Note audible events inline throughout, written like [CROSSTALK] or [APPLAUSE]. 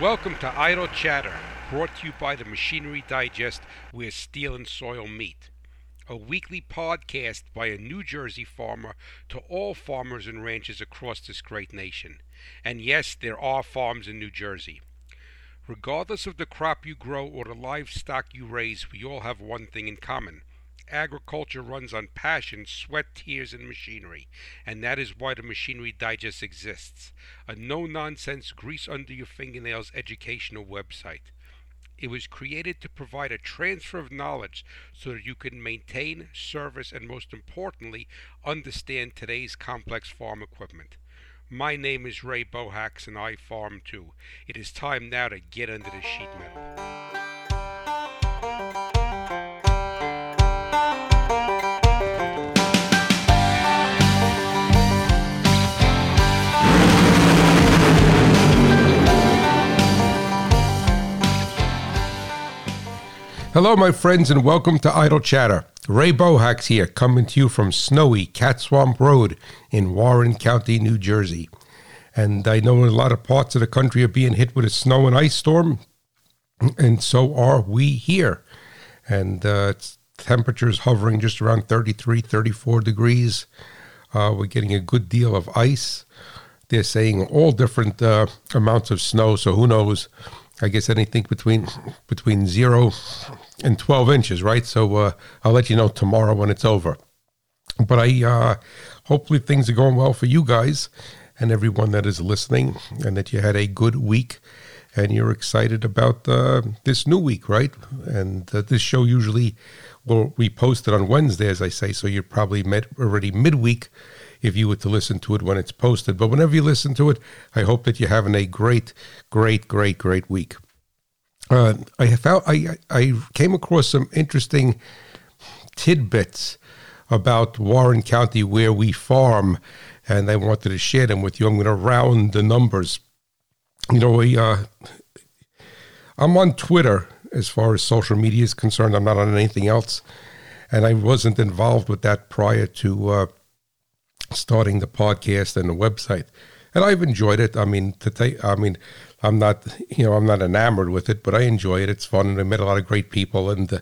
Welcome to Idle Chatter, brought to you by the Machinery Digest, where steel and soil meet. A weekly podcast by a New Jersey farmer to all farmers and ranchers across this great nation. And yes, there are farms in New Jersey. Regardless of the crop you grow or the livestock you raise, we all have one thing in common agriculture runs on passion, sweat, tears, and machinery, and that is why the Machinery Digest exists a no nonsense, grease under your fingernails educational website. It was created to provide a transfer of knowledge so that you can maintain, service, and most importantly, understand today's complex farm equipment. My name is Ray Bohacz and I farm too. It is time now to get under the sheet metal. Hello, my friends, and welcome to Idle Chatter. Ray Bohacz here, coming to you from snowy Cat Swamp Road in Warren County, New Jersey. And I know a lot of parts of the country are being hit with a snow and ice storm, and so are we here. And uh, temperatures hovering just around 33, 34 degrees. Uh, we're getting a good deal of ice. They're saying all different uh, amounts of snow, so who knows? I guess anything between between zero and 12 inches, right? So uh, I'll let you know tomorrow when it's over. But I uh, hopefully things are going well for you guys and everyone that is listening, and that you had a good week and you're excited about uh, this new week, right? And uh, this show usually will be posted on Wednesday, as I say, so you're probably met already midweek if you were to listen to it when it's posted. But whenever you listen to it, I hope that you're having a great, great, great, great week. Uh, I found I I came across some interesting tidbits about Warren County where we farm, and I wanted to share them with you. I'm going to round the numbers. You know, we, uh, I'm on Twitter as far as social media is concerned. I'm not on anything else, and I wasn't involved with that prior to uh, starting the podcast and the website. And I've enjoyed it. I mean, to take, I mean, I'm not, you know, I'm not enamored with it, but I enjoy it. It's fun, and I met a lot of great people, and uh,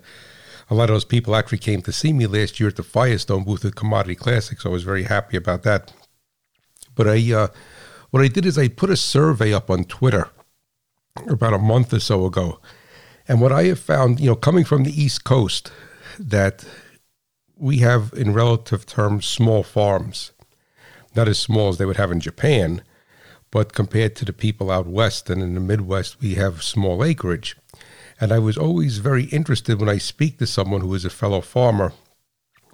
a lot of those people actually came to see me last year at the Firestone booth at Commodity Classics. So I was very happy about that. But I, uh, what I did is I put a survey up on Twitter about a month or so ago, and what I have found, you know, coming from the East Coast, that we have, in relative terms, small farms not as small as they would have in Japan, but compared to the people out west and in the Midwest, we have small acreage. And I was always very interested when I speak to someone who is a fellow farmer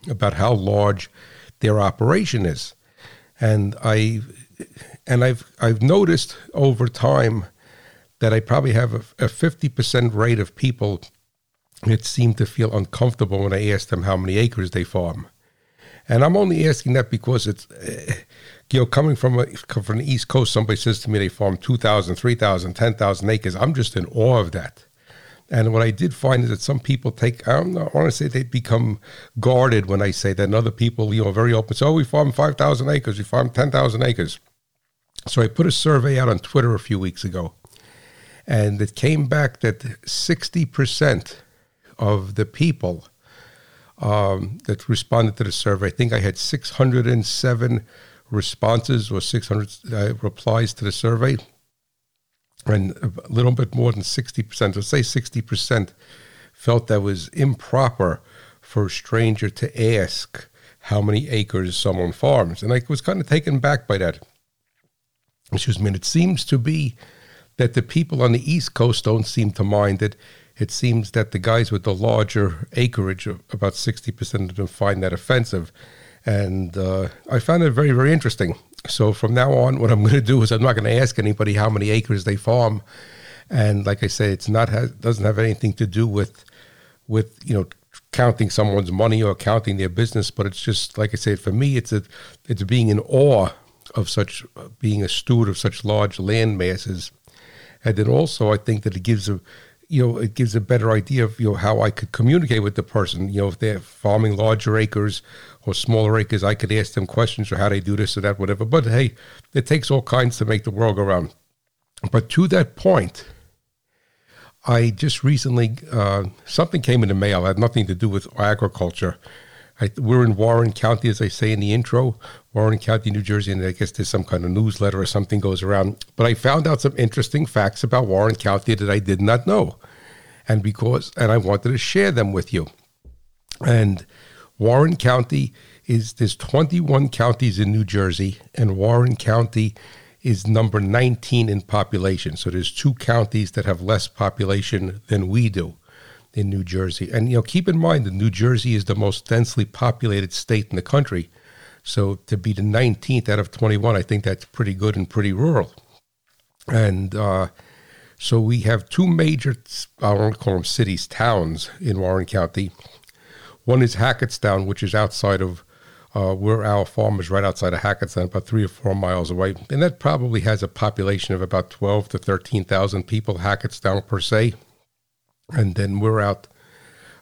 about how large their operation is. And I and I've I've noticed over time that I probably have a, a 50% rate of people that seem to feel uncomfortable when I ask them how many acres they farm. And I'm only asking that because it's, uh, you know, coming from a, from the East Coast, somebody says to me they farm 2,000, 3,000, 10,000 acres. I'm just in awe of that. And what I did find is that some people take, I don't want to say they become guarded when I say that, and other people, you know, very open. So, oh, we farm 5,000 acres, we farm 10,000 acres. So I put a survey out on Twitter a few weeks ago, and it came back that 60% of the people um, that responded to the survey. I think I had 607 responses or 600 uh, replies to the survey, and a little bit more than 60%, let's say 60%, felt that was improper for a stranger to ask how many acres someone farms. And I was kind of taken back by that. Excuse me. And it seems to be that the people on the East Coast don't seem to mind it it seems that the guys with the larger acreage, about 60% of them find that offensive. And uh, I found it very, very interesting. So from now on, what I'm going to do is I'm not going to ask anybody how many acres they farm. And like I say, it's not doesn't have anything to do with with you know counting someone's money or counting their business, but it's just like I said, for me, it's a it's being in awe of such being a steward of such large land masses, and then also I think that it gives a you know, it gives a better idea of, you know, how I could communicate with the person. You know, if they're farming larger acres or smaller acres, I could ask them questions or how they do this or that, whatever. But hey, it takes all kinds to make the world go round. But to that point, I just recently, uh, something came in the mail, it had nothing to do with agriculture. I, we're in Warren County, as I say in the intro, Warren County, New Jersey, and I guess there's some kind of newsletter or something goes around. But I found out some interesting facts about Warren County that I did not know, and because and I wanted to share them with you. And Warren County is there's 21 counties in New Jersey, and Warren County is number 19 in population. So there's two counties that have less population than we do in New Jersey. And you know, keep in mind that New Jersey is the most densely populated state in the country. So to be the 19th out of 21, I think that's pretty good and pretty rural. And uh, so we have two major, I don't call them cities, towns in Warren County. One is Hackettstown, which is outside of uh, where our farm is, right outside of Hackettstown, about three or four miles away. And that probably has a population of about 12 to 13,000 people, Hackettstown per se. And then we're out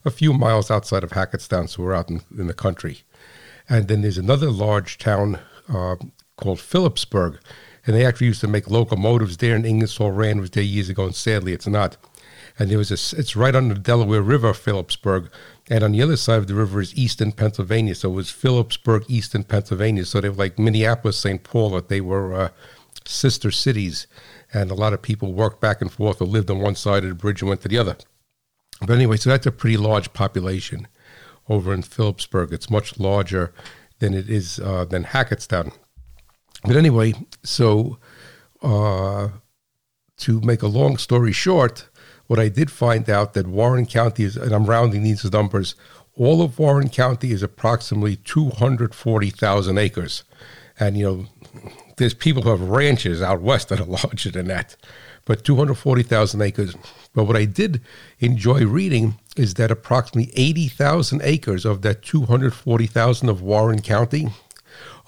a few miles outside of Hackettstown, so we're out in, in the country. And then there's another large town uh, called Phillipsburg, and they actually used to make locomotives there. And Ingersoll Rand was there years ago, and sadly, it's not. And there was a, it's right on the Delaware River, Phillipsburg, and on the other side of the river is Easton, Pennsylvania. So it was Phillipsburg, Easton, Pennsylvania. So they were like Minneapolis, St. Paul, that they were uh, sister cities, and a lot of people worked back and forth or lived on one side of the bridge and went to the other. But anyway, so that's a pretty large population over in Phillipsburg. It's much larger than it is uh, than Hackettstown. But anyway, so uh, to make a long story short, what I did find out that Warren County is, and I'm rounding these numbers, all of Warren County is approximately 240,000 acres. And, you know, there's people who have ranches out west that are [LAUGHS] larger than that, but 240,000 acres. But what I did enjoy reading is that approximately 80,000 acres of that 240,000 of Warren County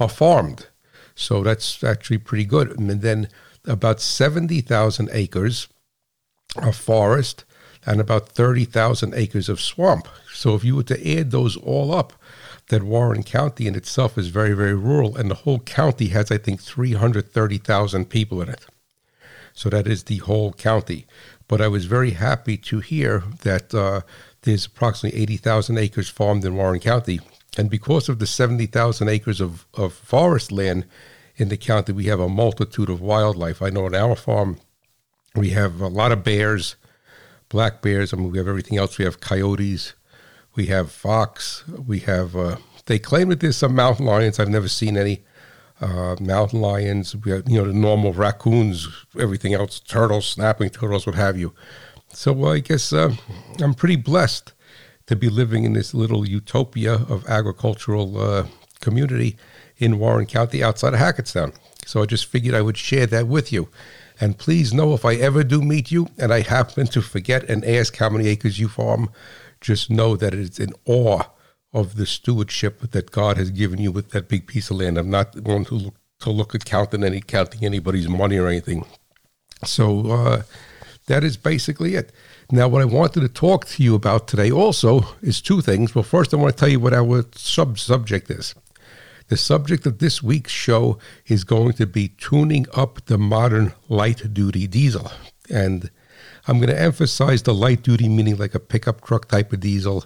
are farmed. So that's actually pretty good. And then about 70,000 acres are forest and about 30,000 acres of swamp. So if you were to add those all up, that Warren County in itself is very, very rural, and the whole county has, I think, 330,000 people in it. So that is the whole county. But I was very happy to hear that uh, there's approximately 80,000 acres farmed in Warren County. And because of the 70,000 acres of, of forest land in the county, we have a multitude of wildlife. I know on our farm, we have a lot of bears, black bears. I mean, we have everything else. We have coyotes, we have fox, we have, uh, they claim that there's some mountain lions. I've never seen any uh, mountain lions, we have, you know, the normal raccoons, everything else, turtles, snapping turtles, what have you. So I guess uh, I'm pretty blessed to be living in this little utopia of agricultural uh, community in Warren County outside of Hackettstown. So I just figured I would share that with you. And please know if I ever do meet you and I happen to forget and ask how many acres you farm, just know that it's in awe of the stewardship that God has given you with that big piece of land. I'm not one to look, to look at counting any counting anybody's money or anything. So uh, that is basically it. Now, what I wanted to talk to you about today also is two things. Well, first, I want to tell you what our sub subject is. The subject of this week's show is going to be tuning up the modern light duty diesel. And I'm going to emphasize the light duty, meaning like a pickup truck type of diesel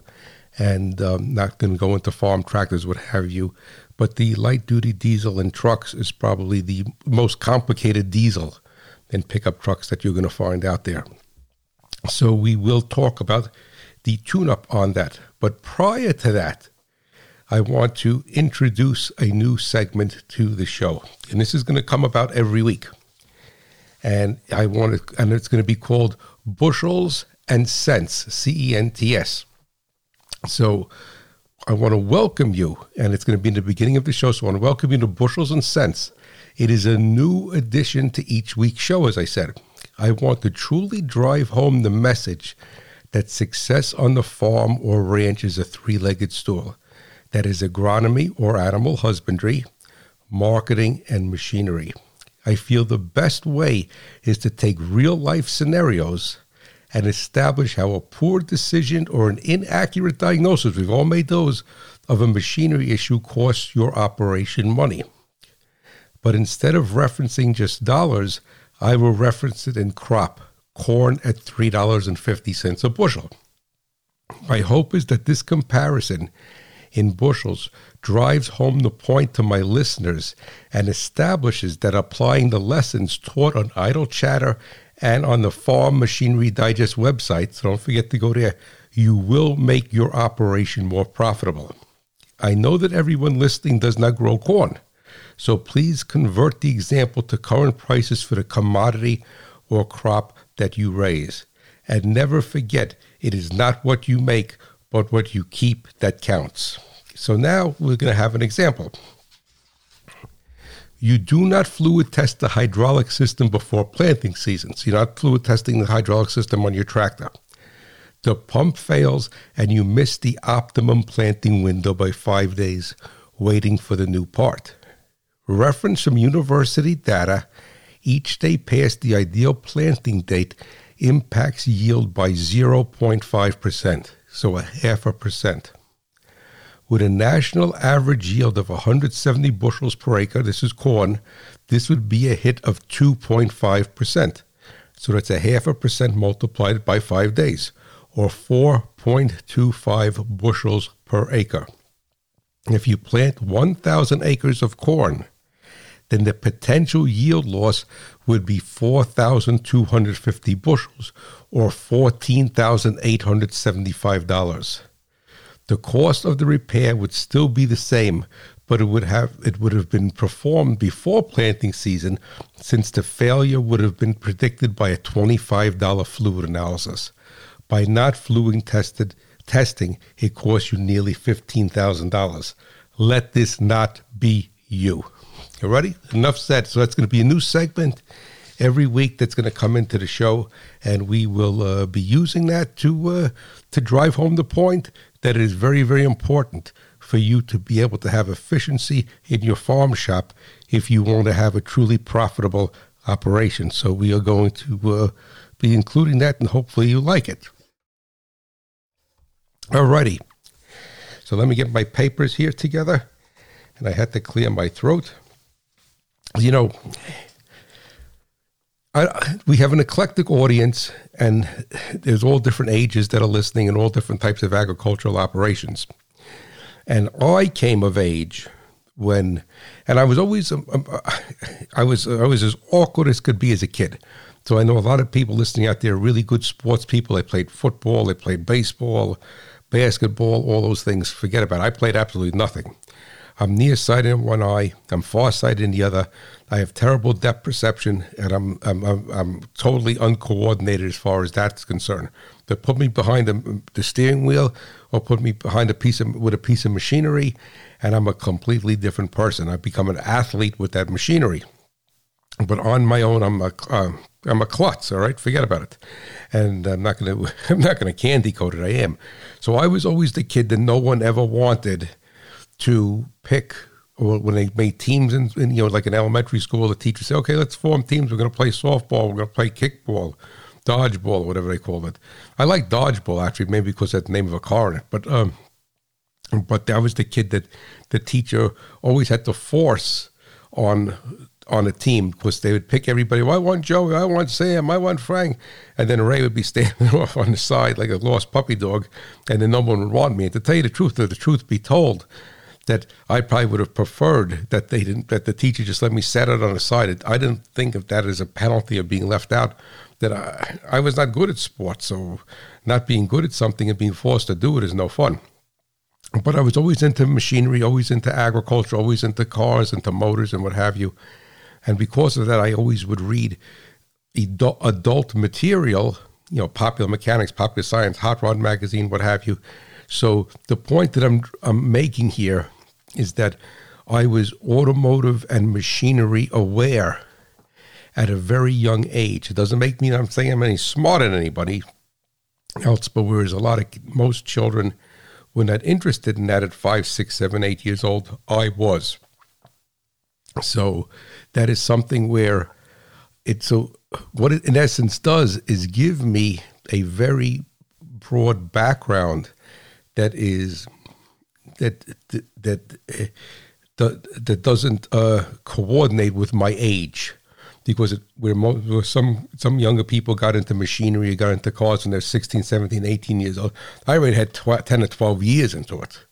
and um, not going to go into farm tractors, what have you. But the light duty diesel in trucks is probably the most complicated diesel in pickup trucks that you're going to find out there. So we will talk about the tune up on that. But prior to that, I want to introduce a new segment to the show. And this is going to come about every week. And I want to, and it's going to be called Bushels and Cents, C E N T S. So I want to welcome you, and it's going to be in the beginning of the show. So I want to welcome you to Bushels and Cents. It is a new addition to each week's show, as I said. I want to truly drive home the message that success on the farm or ranch is a three legged stool that is agronomy or animal husbandry, marketing, and machinery. I feel the best way is to take real life scenarios and establish how a poor decision or an inaccurate diagnosis, we've all made those, of a machinery issue costs your operation money. But instead of referencing just dollars, I will reference it in crop, corn at $3.50 a bushel. My hope is that this comparison in bushels drives home the point to my listeners and establishes that applying the lessons taught on Idle Chatter and on the Farm Machinery Digest website, so don't forget to go there, you will make your operation more profitable. I know that everyone listening does not grow corn, so please convert the example to current prices for the commodity or crop that you raise. And never forget, it is not what you make, but what you keep that counts. So now we're going to have an example. You do not fluid test the hydraulic system before planting season. So you're not fluid testing the hydraulic system on your tractor. The pump fails and you miss the optimum planting window by five days waiting for the new part. Reference from university data each day past the ideal planting date impacts yield by 0.5%, so a half a percent. With a national average yield of 170 bushels per acre, this is corn, this would be a hit of 2.5%. So that's a half a percent multiplied by five days, or 4.25 bushels per acre. If you plant 1,000 acres of corn, then the potential yield loss would be 4,250 bushels or $14,875. The cost of the repair would still be the same, but it would have it would have been performed before planting season since the failure would have been predicted by a $25 fluid analysis. By not fluid tested testing, it costs you nearly $15,000. Let this not be you. You ready? Enough said. So that's going to be a new segment every week that's going to come into the show, and we will uh, be using that to uh, to drive home the point that it is very, very important for you to be able to have efficiency in your farm shop if you want to have a truly profitable operation. So we are going to uh, be including that, and hopefully you like it. Alrighty. So let me get my papers here together, and I had to clear my throat you know, I, we have an eclectic audience, and there's all different ages that are listening, and all different types of agricultural operations. And I came of age when, and I was always, um, um, I was, I was as awkward as could be as a kid. So I know a lot of people listening out there, really good sports people. They played football, they played baseball, basketball, all those things. Forget about it. I played absolutely nothing. I'm nearsighted in one eye. I'm farsighted in the other. I have terrible depth perception, and I'm I'm I'm, I'm totally uncoordinated as far as that's concerned. But put me behind the, the steering wheel, or put me behind a piece of with a piece of machinery, and I'm a completely different person. I become an athlete with that machinery. But on my own, I'm a uh, I'm a klutz. All right, forget about it. And I'm not gonna [LAUGHS] I'm not gonna candy coat it. I am. So I was always the kid that no one ever wanted to pick or when they made teams in, in, you know like an elementary school the teacher say okay let's form teams we're going to play softball we're going to play kickball dodgeball whatever they call it i like dodgeball actually maybe because that's the name of a car in it but um but that was the kid that the teacher always had to force on on a team because they would pick everybody. Well, I want Joe, I want Sam, I want Frank, and then Ray would be [LAUGHS] standing off on the side like a lost puppy dog, and then no one would want me. And to tell you the truth, the truth be told, that I probably would have preferred that they didn't that the teacher just let me set it on the side. I didn't think of that as a penalty of being left out. That I I was not good at sports, so not being good at something and being forced to do it is no fun. But I was always into machinery, always into agriculture, always into cars, into motors, and what have you. And because of that, I always would read adult material, you know, popular mechanics, popular science, hot rod magazine, what have you. So the point that I'm, I'm making here is that I was automotive and machinery aware at a very young age. It doesn't make me I'm saying I'm any smarter than anybody else, but whereas a lot of most children were not interested in that at five, six, seven, eight years old, I was. So that is something where it so what it in essence does is give me a very broad background that is that that that, that doesn't uh, coordinate with my age. because it, some some younger people got into machinery, got into cars when they're 16, 17, 18 years old. I already had tw- 10 or 12 years into it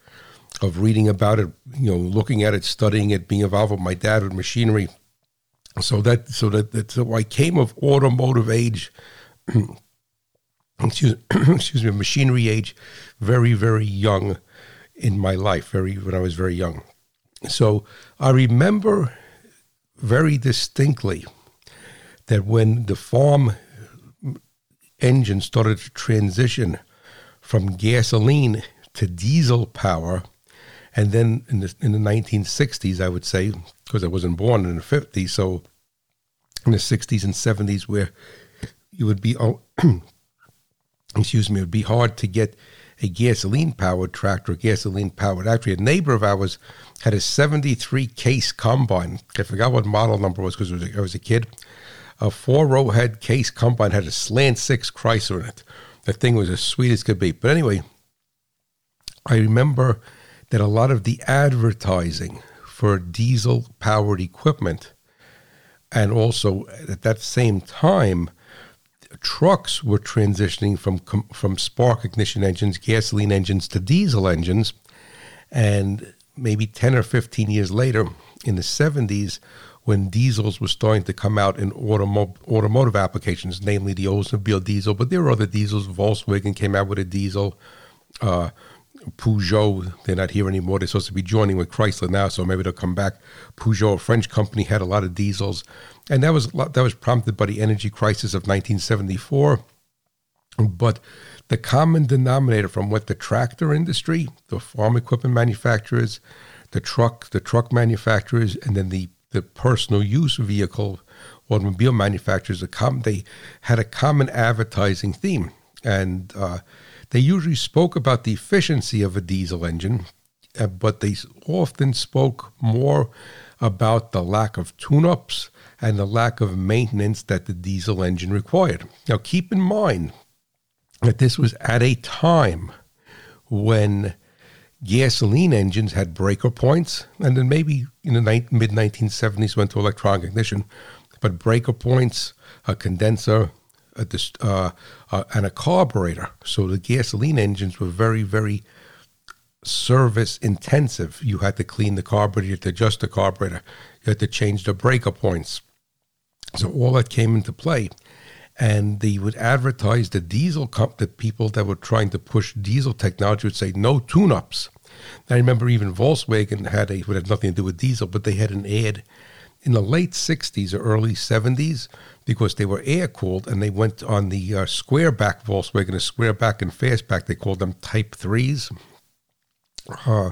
of reading about it, you know, looking at it, studying it, being involved with my dad with machinery. So that so that, that so I came of automotive age, [CLEARS THROAT] excuse, [CLEARS THROAT] excuse me, machinery age, very very young in my life, very when I was very young. So I remember very distinctly that when the farm engine started to transition from gasoline to diesel power, and then in the, in the 1960s, I would say, because I wasn't born in the 50s, so in the 60s and 70s, where you would be, oh, [CLEARS THROAT] excuse me, it would be hard to get a gasoline powered tractor, gasoline powered. Actually, a neighbor of ours had a 73 case combine. I forgot what model number was because I was a kid a four row head case combine had a slant six Chrysler in it. That thing was as sweet as could be. But anyway, I remember that a lot of the advertising for diesel powered equipment and also at that same time trucks were transitioning from from spark ignition engines gasoline engines to diesel engines and maybe 10 or 15 years later in the 70s when diesels were starting to come out in automo- automotive applications, namely the Oldsmobile diesel, but there were other diesels. Volkswagen came out with a diesel. Uh, Peugeot, they're not here anymore. They're supposed to be joining with Chrysler now, so maybe they'll come back. Peugeot, a French company, had a lot of diesels, and that was that was prompted by the energy crisis of 1974. But the common denominator from what the tractor industry, the farm equipment manufacturers, the truck, the truck manufacturers, and then the the personal use vehicle automobile manufacturers, they had a common advertising theme. And uh, they usually spoke about the efficiency of a diesel engine, uh, but they often spoke more about the lack of tune ups and the lack of maintenance that the diesel engine required. Now, keep in mind that this was at a time when gasoline engines had breaker points, and then maybe in the mid 1970s went to electronic ignition, but breaker points, a condenser, a, uh, uh, and a carburetor. So the gasoline engines were very, very service intensive. You had to clean the carburetor, to adjust the carburetor, you had to change the breaker points. So all that came into play. And they would advertise the diesel, comp- the people that were trying to push diesel technology would say no tune ups. I remember even Volkswagen had a, it had nothing to do with diesel, but they had an ad in the late 60s or early 70s because they were air cooled and they went on the uh, square back Volkswagen, a square back and fastback. They called them Type 3s. Uh,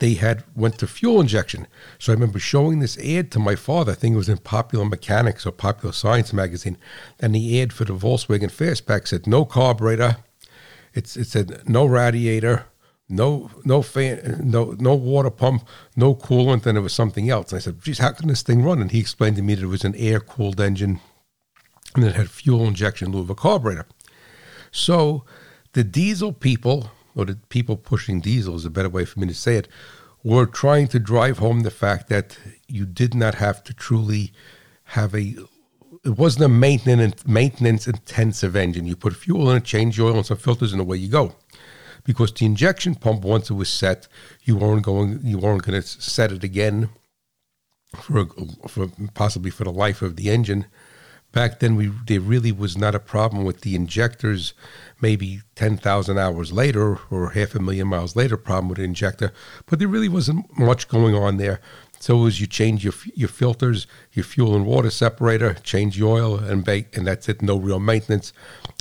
they had went to fuel injection. So I remember showing this ad to my father. I think it was in Popular Mechanics or Popular Science magazine, and the ad for the Volkswagen Fastback said no carburetor. It's, it said no radiator, no no fan, no no water pump, no coolant, and it was something else. And I said, "Geez, how can this thing run?" And he explained to me that it was an air cooled engine, and it had fuel injection in lieu of a carburetor. So the diesel people, or the people pushing diesel is a better way for me to say it, were trying to drive home the fact that you did not have to truly have a it wasn't a maintenance maintenance intensive engine. You put fuel in it, change oil and some filters, and away you go because the injection pump once it was set, you weren't going you weren't going to set it again for for possibly for the life of the engine. Back then, we there really was not a problem with the injectors. Maybe ten thousand hours later, or half a million miles later, problem with injector. But there really wasn't much going on there. So as you change your your filters, your fuel and water separator, change the oil, and bake, and that's it. No real maintenance.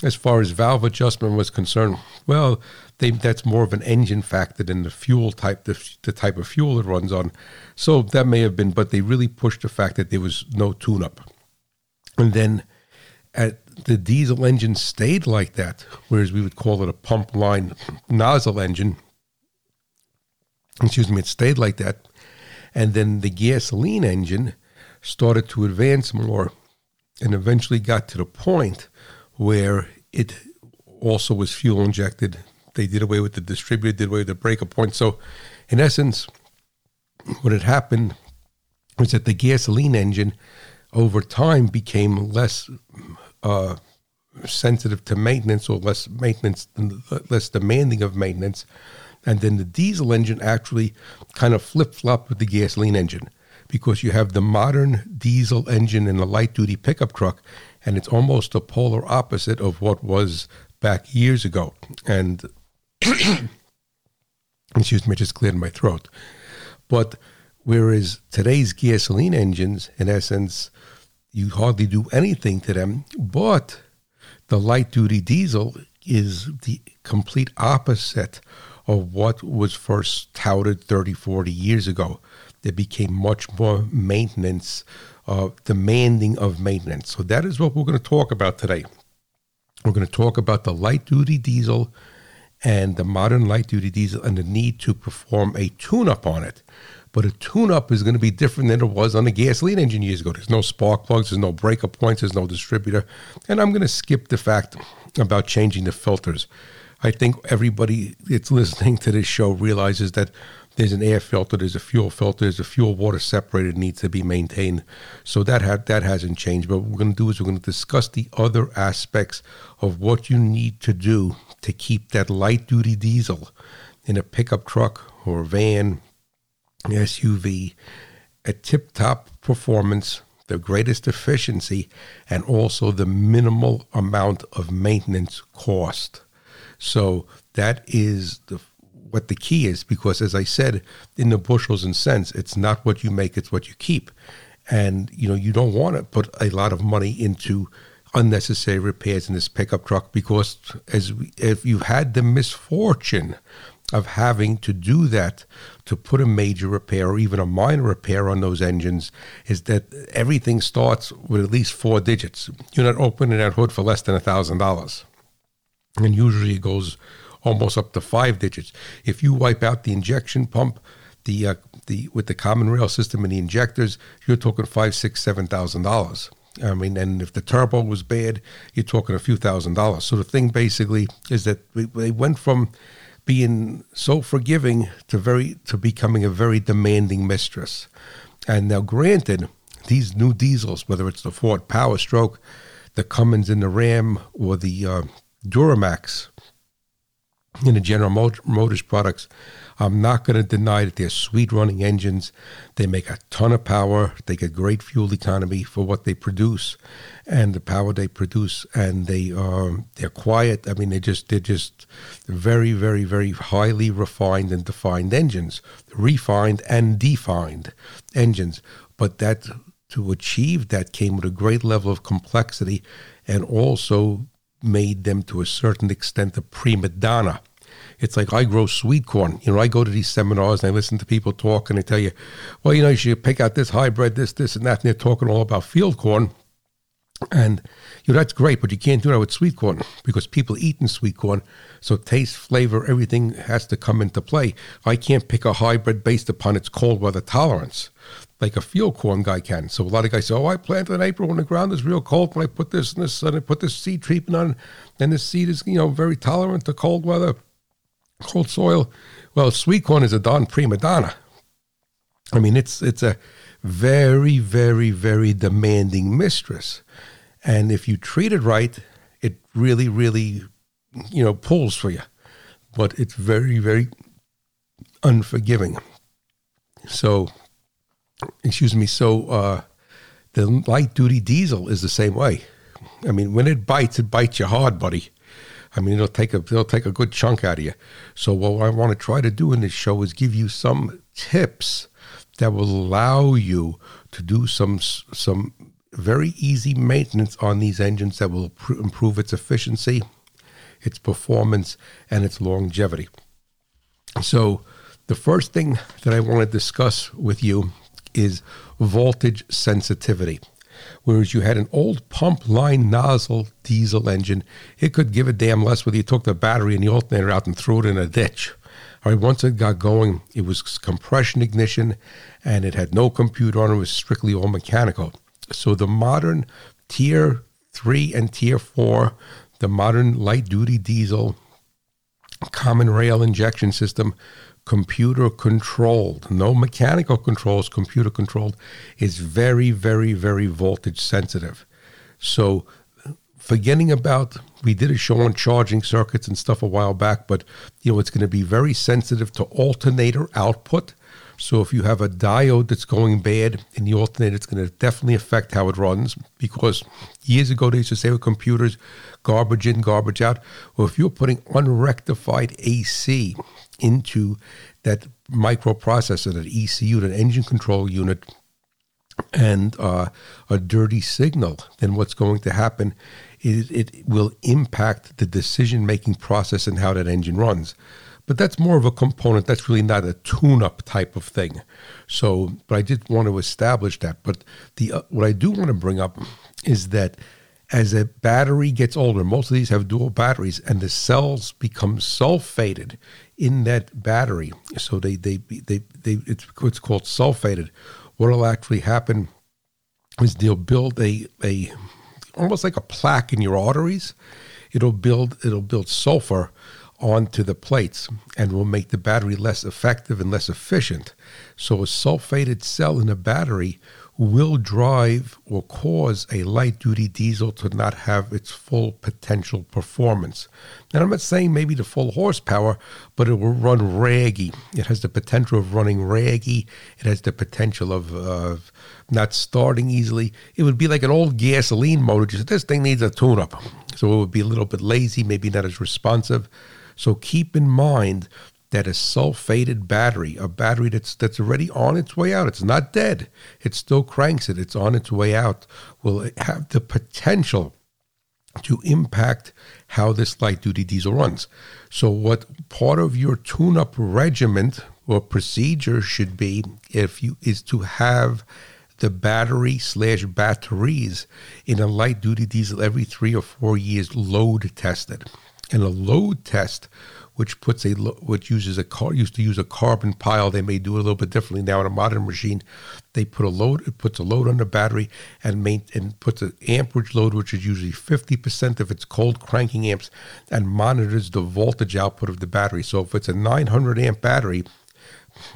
As far as valve adjustment was concerned, well, they, that's more of an engine factor than the fuel type, the, the type of fuel it runs on. So that may have been, but they really pushed the fact that there was no tune-up. And then at the diesel engine stayed like that, whereas we would call it a pump line nozzle engine. Excuse me, it stayed like that. And then the gasoline engine started to advance more and eventually got to the point where it also was fuel injected they did away with the distributor, did away with the breaker point. So, in essence, what had happened was that the gasoline engine over time became less uh, sensitive to maintenance or less maintenance, less demanding of maintenance. And then the diesel engine actually kind of flip flopped with the gasoline engine because you have the modern diesel engine in a light duty pickup truck, and it's almost a polar opposite of what was back years ago. And [COUGHS] excuse me, I just cleared my throat. But whereas today's gasoline engines, in essence, you hardly do anything to them, but the light duty diesel is the complete opposite of what was first touted 30, 40 years ago. There became much more maintenance, uh, demanding of maintenance. So that is what we're going to talk about today. We're going to talk about the light duty diesel and the modern light duty diesel and the need to perform a tune up on it. But a tune up is going to be different than it was on a gasoline engine years ago. There's no spark plugs, there's no breaker points, there's no distributor. And I'm going to skip the fact about changing the filters. I think everybody that's listening to this show realizes that there's an air filter, there's a fuel filter, there's a fuel water separator needs to be maintained. So that ha- that hasn't changed. But what we're going to do is we're going to discuss the other aspects of what you need to do to keep that light duty diesel in a pickup truck or van, SUV, at tip top performance, the greatest efficiency, and also the minimal amount of maintenance cost. So that is the what the key is because as I said in the bushels and cents, it's not what you make, it's what you keep. And you know, you don't want to put a lot of money into unnecessary repairs in this pickup truck because as we, if you've had the misfortune of having to do that to put a major repair or even a minor repair on those engines is that everything starts with at least four digits. You're not opening that hood for less than a thousand dollars. And usually it goes almost up to five digits. If you wipe out the injection pump, the uh, the with the common rail system and the injectors, you're talking five, six, seven thousand dollars. I mean, and if the turbo was bad, you're talking a few thousand dollars. So the thing basically is that they went from being so forgiving to very to becoming a very demanding mistress. And now, granted, these new diesels, whether it's the Ford Power Stroke, the Cummins and the Ram, or the uh, Duramax in the General Motors products, I'm not going to deny that they're sweet running engines. They make a ton of power. They get great fuel economy for what they produce, and the power they produce. And they are um, they're quiet. I mean, they just they're just very very very highly refined and defined engines, refined and defined engines. But that to achieve that came with a great level of complexity, and also made them to a certain extent a prima donna it's like I grow sweet corn. You know, I go to these seminars and I listen to people talk and they tell you, well, you know, you should pick out this hybrid, this, this, and that. And they're talking all about field corn. And you know that's great, but you can't do that with sweet corn because people eat in sweet corn. So taste, flavor, everything has to come into play. I can't pick a hybrid based upon its cold weather tolerance, like a field corn guy can. So a lot of guys say, "Oh, I planted in April when the ground is real cold. When I put this and this and I put this seed treatment on, and this seed is you know very tolerant to cold weather." cold soil. Well, sweet corn is a darn prima donna. I mean, it's it's a very, very, very demanding mistress, and if you treat it right, it really, really, you know, pulls for you. But it's very, very unforgiving. So, excuse me. So, uh, the light duty diesel is the same way. I mean, when it bites, it bites you hard, buddy. I mean, it'll take a it'll take a good chunk out of you. So what I want to try to do in this show is give you some tips that will allow you to do some some very easy maintenance on these engines that will pr- improve its efficiency, its performance, and its longevity. So, the first thing that I want to discuss with you is voltage sensitivity. Whereas you had an old pump line nozzle diesel engine, it could give a damn less whether you took the battery and the alternator out and threw it in a ditch. All right, once it got going, it was compression ignition and it had no computer on it, it was strictly all mechanical. So the modern tier three and tier four, the modern light duty diesel common rail injection system computer controlled, no mechanical controls, computer controlled, is very, very, very voltage sensitive. So, forgetting about, we did a show on charging circuits and stuff a while back, but you know, it's going to be very sensitive to alternator output. So if you have a diode that's going bad in the alternator, it's going to definitely affect how it runs because years ago they used to say with computers, garbage in, garbage out. Well, if you're putting unrectified AC into that microprocessor, that ECU, that engine control unit, and uh, a dirty signal, then what's going to happen is it will impact the decision making process and how that engine runs. But that's more of a component. That's really not a tune-up type of thing. So, but I did want to establish that. But the uh, what I do want to bring up is that as a battery gets older, most of these have dual batteries, and the cells become sulfated in that battery. So they they they, they it's what's called sulfated. What will actually happen is they'll build a a almost like a plaque in your arteries. It'll build it'll build sulfur onto the plates and will make the battery less effective and less efficient. So a sulfated cell in a battery will drive or cause a light duty diesel to not have its full potential performance. And I'm not saying maybe the full horsepower, but it will run raggy. It has the potential of running raggy. It has the potential of, of not starting easily. It would be like an old gasoline motor. Just this thing needs a tune up. So it would be a little bit lazy, maybe not as responsive. So keep in mind that a sulfated battery, a battery that's that's already on its way out, it's not dead, it still cranks it, it's on its way out, will have the potential to impact how this light duty diesel runs. So what part of your tune-up regiment or procedure should be if you is to have the battery slash batteries in a light duty diesel every three or four years load tested. And a load test which puts a which uses a car used to use a carbon pile. They may do it a little bit differently now in a modern machine. They put a load, it puts a load on the battery and main, and puts an amperage load, which is usually fifty percent of its cold cranking amps, and monitors the voltage output of the battery. So if it's a nine hundred amp battery,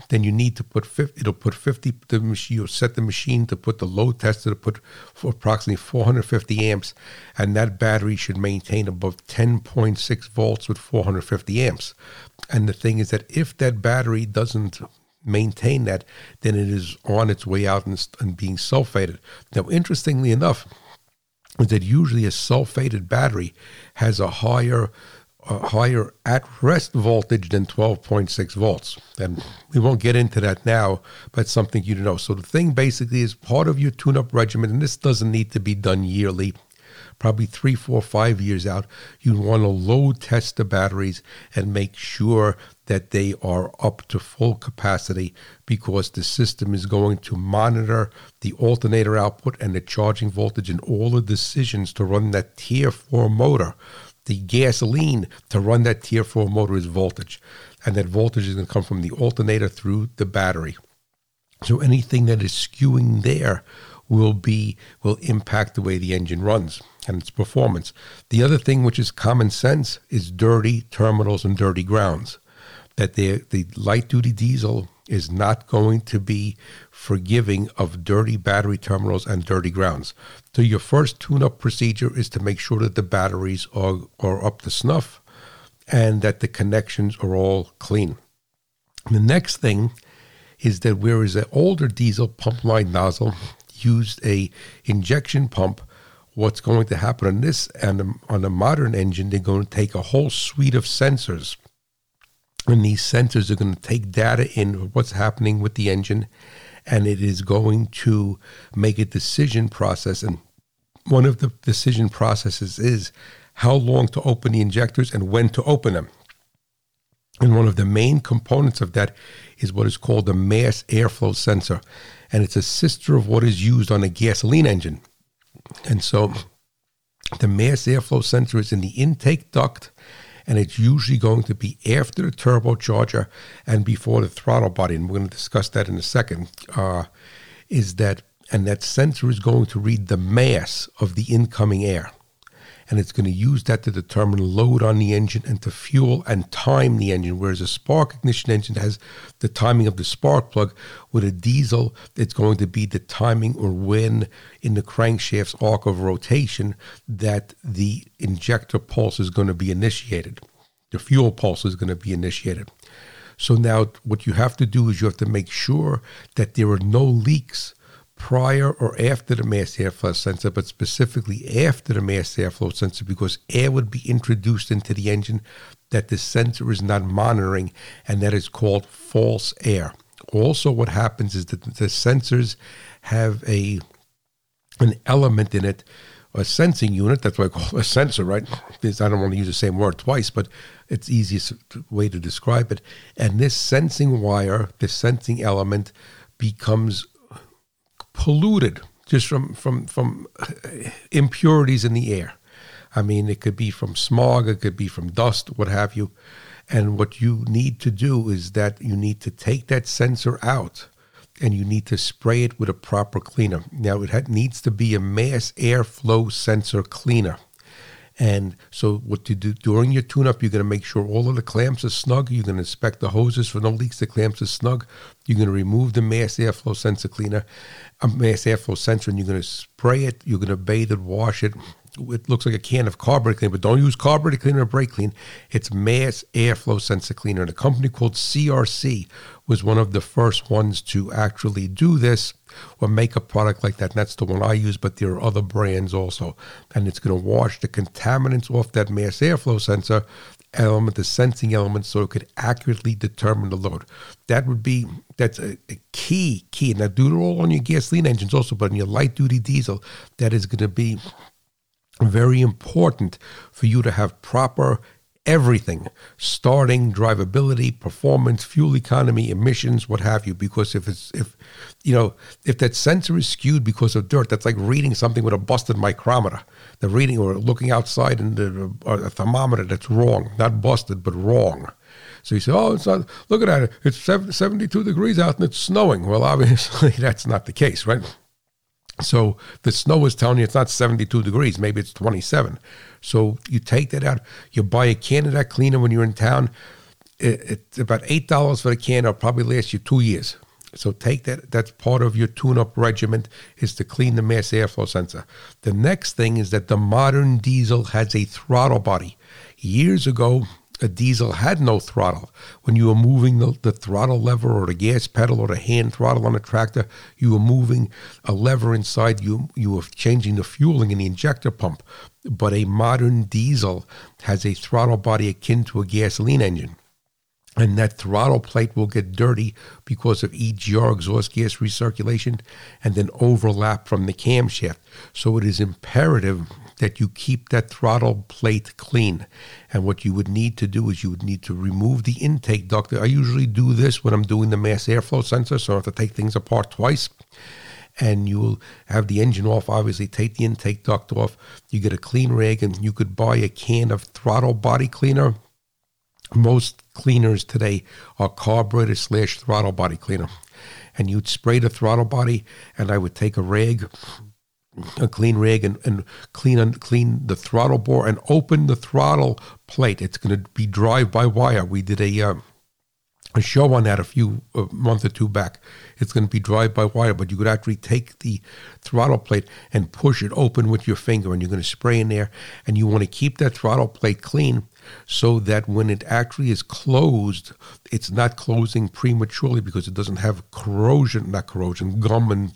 then you need to put 50, it'll put 50 the machine you'll set the machine to put the load tester to put for approximately 450 amps and that battery should maintain above 10.6 volts with 450 amps. And the thing is that if that battery doesn't maintain that then it is on its way out and, and being sulfated. Now interestingly enough is that usually a sulfated battery has a higher a higher at rest voltage than 12.6 volts. And we won't get into that now, but something you know. So the thing basically is part of your tune up regimen, and this doesn't need to be done yearly. Probably three, four, five years out, you want to load test the batteries and make sure that they are up to full capacity because the system is going to monitor the alternator output and the charging voltage and all the decisions to run that tier 4 motor the gasoline to run that tier 4 motor is voltage. And that voltage is going to come from the alternator through the battery. So anything that is skewing there will be will impact the way the engine runs and its performance. The other thing which is common sense is dirty terminals and dirty grounds. That the light duty diesel is not going to be forgiving of dirty battery terminals and dirty grounds. So your first tune-up procedure is to make sure that the batteries are, are up to snuff and that the connections are all clean. The next thing is that whereas an older diesel pump line nozzle used a injection pump, what's going to happen on this and on a modern engine, they're going to take a whole suite of sensors and these sensors are going to take data in what's happening with the engine and it is going to make a decision process and one of the decision processes is how long to open the injectors and when to open them. And one of the main components of that is what is called the mass airflow sensor and it's a sister of what is used on a gasoline engine. And so the mass airflow sensor is in the intake duct and it's usually going to be after the turbocharger and before the throttle body. And we're going to discuss that in a second. Uh, is that and that sensor is going to read the mass of the incoming air. And it's going to use that to determine load on the engine and to fuel and time the engine. Whereas a spark ignition engine has the timing of the spark plug, with a diesel, it's going to be the timing or when in the crankshaft's arc of rotation that the injector pulse is going to be initiated. The fuel pulse is going to be initiated. So now what you have to do is you have to make sure that there are no leaks prior or after the mass airflow sensor, but specifically after the mass airflow sensor because air would be introduced into the engine that the sensor is not monitoring, and that is called false air. Also, what happens is that the sensors have a an element in it, a sensing unit. That's why I call [LAUGHS] a sensor, right? This, I don't want to use the same word twice, but it's easiest way to describe it. And this sensing wire, this sensing element, becomes polluted just from from from impurities in the air. I mean, it could be from smog, it could be from dust, what have you. And what you need to do is that you need to take that sensor out and you need to spray it with a proper cleaner. Now, it needs to be a mass airflow sensor cleaner. And so, what you do during your tune up, you're going to make sure all of the clamps are snug. You're going to inspect the hoses for no leaks. The clamps are snug. You're going to remove the mass airflow sensor cleaner, a mass airflow sensor, and you're going to spray it. You're going to bathe it, wash it, it looks like a can of carburetor cleaner, but don't use carburetor cleaner or brake clean. It's mass airflow sensor cleaner. And a company called CRC was one of the first ones to actually do this or make a product like that. And that's the one I use, but there are other brands also. And it's going to wash the contaminants off that mass airflow sensor element, the sensing element, so it could accurately determine the load. That would be that's a, a key key. Now do it all on your gasoline engines also, but in your light duty diesel, that is going to be very important for you to have proper everything starting drivability performance fuel economy emissions what have you because if it's if you know if that sensor is skewed because of dirt that's like reading something with a busted micrometer the reading or looking outside in the a thermometer that's wrong not busted but wrong so you say, oh, it's not, look at that. It's 72 degrees out and it's snowing. Well, obviously, [LAUGHS] that's not the case, right? So the snow is telling you it's not 72 degrees, maybe it's 27. So you take that out, you buy a can of that cleaner when you're in town. it's about $8 for the can, it'll probably last you two years. So take that, that's part of your tune up regimen is to clean the mass airflow sensor. The next thing is that the modern diesel has a throttle body. Years ago, a diesel had no throttle. When you were moving the, the, throttle lever or the gas pedal or the hand throttle on a tractor, you were moving a lever inside. You you were changing the fueling in the injector pump. But a modern diesel has a throttle body akin to a gasoline engine. And that throttle plate will get dirty because of EGR, exhaust gas recirculation, and then overlap from the camshaft. So it is imperative that you keep that throttle plate clean. And what you would need to do is you would need to remove the intake duct. I usually do this when I'm doing the mass airflow sensor, so I have to take things apart twice. And you will have the engine off, obviously, take the intake duct off. You get a clean rag, and you could buy a can of throttle body cleaner. Most cleaners today are carburetor slash throttle body cleaner. And you'd spray the throttle body, and I would take a rag, a clean rig and, and clean clean the throttle bore and open the throttle plate. It's going to be drive by wire. We did a uh, a show on that a few a month or two back. It's going to be drive by wire, but you could actually take the throttle plate and push it open with your finger, and you're going to spray in there. And you want to keep that throttle plate clean so that when it actually is closed, it's not closing prematurely because it doesn't have corrosion, not corrosion, gum and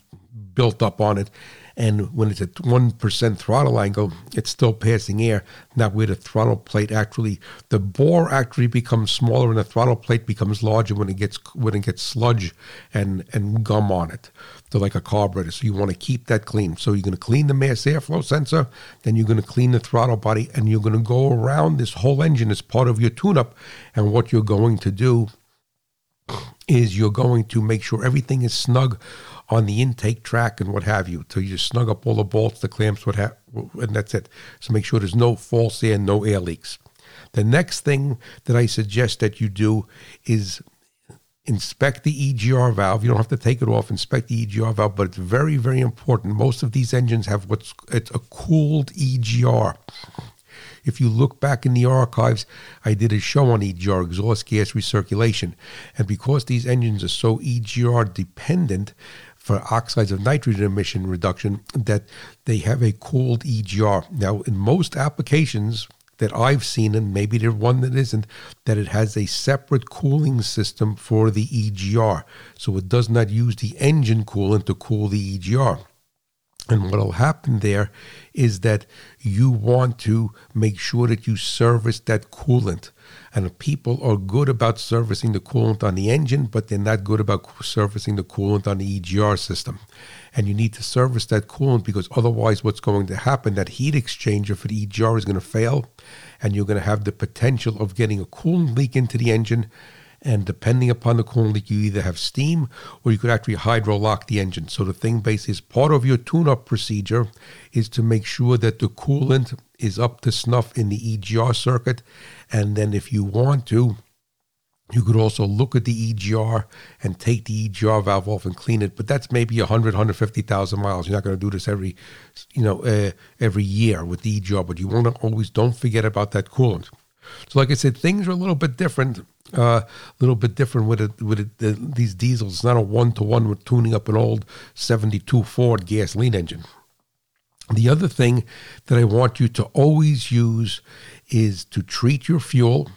built up on it and when it's at 1% throttle angle, it's still passing air, not where the throttle plate actually, the bore actually becomes smaller and the throttle plate becomes larger when it gets when it gets sludge and, and gum on it. So like a carburetor. So you want to keep that clean. So you're going to clean the mass airflow sensor, then you're going to clean the throttle body, and you're going to go around this whole engine as part of your tune-up. And what you're going to do is you're going to make sure everything is snug on the intake track and what have you. So you just snug up all the bolts, the clamps, what have, and that's it. So make sure there's no false air, no air leaks. The next thing that I suggest that you do is inspect the EGR valve. You don't have to take it off, inspect the EGR valve, but it's very, very important. Most of these engines have what's it's a cooled EGR. If you look back in the archives, I did a show on EGR, exhaust gas recirculation. And because these engines are so EGR dependent for oxides of nitrogen emission reduction, that they have a cooled EGR. Now, in most applications, that I've seen, and maybe there's one that isn't, that it has a separate cooling system for the EGR. So it does not use the engine coolant to cool the EGR. And what will happen there is that you want to make sure that you service that coolant. And people are good about servicing the coolant on the engine, but they're not good about servicing the coolant on the EGR system. And you need to service that coolant because otherwise, what's going to happen, that heat exchanger for the EGR is going to fail, and you're going to have the potential of getting a coolant leak into the engine and depending upon the coolant you either have steam or you could actually hydro lock the engine. So the thing basically is part of your tune-up procedure is to make sure that the coolant is up to snuff in the EGR circuit. And then if you want to, you could also look at the EGR and take the EGR valve off and clean it, but that's maybe 100, 150,000 miles. You're not going to do this every, you know, uh, every year with the EGR, but you want to always don't forget about that coolant. So, like I said, things are a little bit different. Uh, a uh, little bit different with it, with it, the, these diesels. It's not a one to one with tuning up an old '72 Ford gasoline engine. The other thing that I want you to always use is to treat your fuel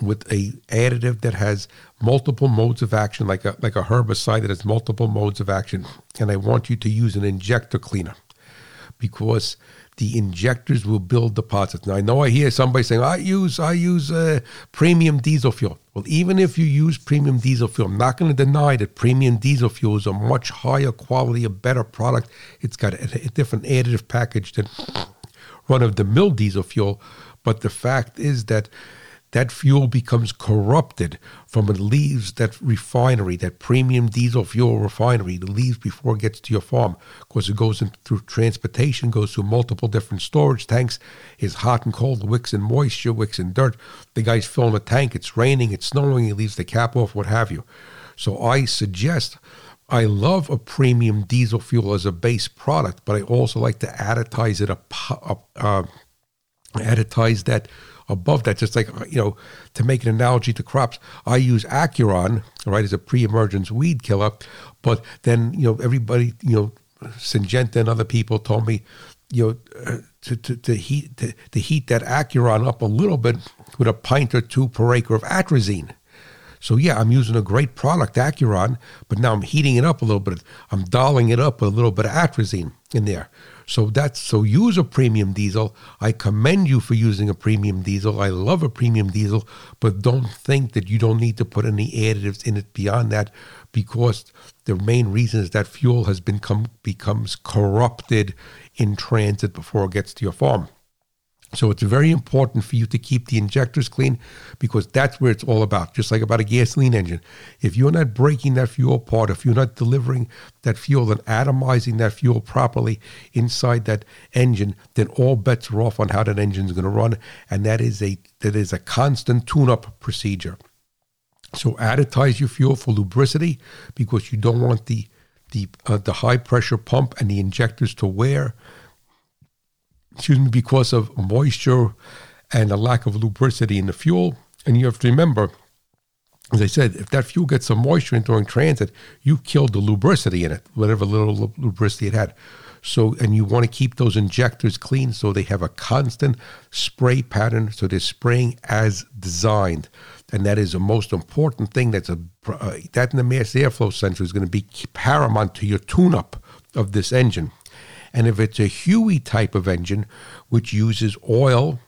with a additive that has multiple modes of action, like a like a herbicide that has multiple modes of action. And I want you to use an injector cleaner because the injectors will build deposits. Now I know I hear somebody saying I use I use uh, premium diesel fuel. Well, even if you use premium diesel fuel, I'm not going to deny that premium diesel fuel is a much higher quality, a better product. It's got a, a different additive package than run of the mill diesel fuel. But the fact is that that fuel becomes corrupted from it leaves that refinery, that premium diesel fuel refinery, it leaves before it gets to your farm. Because it goes in through transportation, goes through multiple different storage tanks, is hot and cold, wicks in moisture, wicks in dirt. The guy's filling a tank, it's raining, it's snowing, he leaves the cap off, what have you. So I suggest I love a premium diesel fuel as a base product, but I also like to additize it, up, uh, additize that above that, just like, you know, to make an analogy to crops, I use Acuron, right, as a pre-emergence weed killer, but then, you know, everybody, you know, Syngenta and other people told me, you know, uh, to, to, to, heat to, to heat that Acuron up a little bit with a pint or two per acre of atrazine. So yeah, I'm using a great product, Acuron, but now I'm heating it up a little bit. I'm dolling it up with a little bit of atrazine in there. So that's so use a premium diesel. I commend you for using a premium diesel. I love a premium diesel, but don't think that you don't need to put any additives in it beyond that because the main reason is that fuel has become becomes corrupted in transit before it gets to your farm. So it's very important for you to keep the injectors clean because that's where it's all about, just like about a gasoline engine. If you're not breaking that fuel apart, if you're not delivering that fuel and atomizing that fuel properly inside that engine, then all bets are off on how that engine is going to run. And that is a that is a constant tune-up procedure. So additize your fuel for lubricity because you don't want the the uh, the high pressure pump and the injectors to wear excuse me, because of moisture and a lack of lubricity in the fuel. And you have to remember, as I said, if that fuel gets some moisture in during transit, you killed the lubricity in it, whatever little lubricity it had. So, and you want to keep those injectors clean so they have a constant spray pattern, so they're spraying as designed. And that is the most important thing. That's a uh, that in the mass airflow sensor is going to be paramount to your tune-up of this engine. And if it's a HEUI type of engine, which uses oil,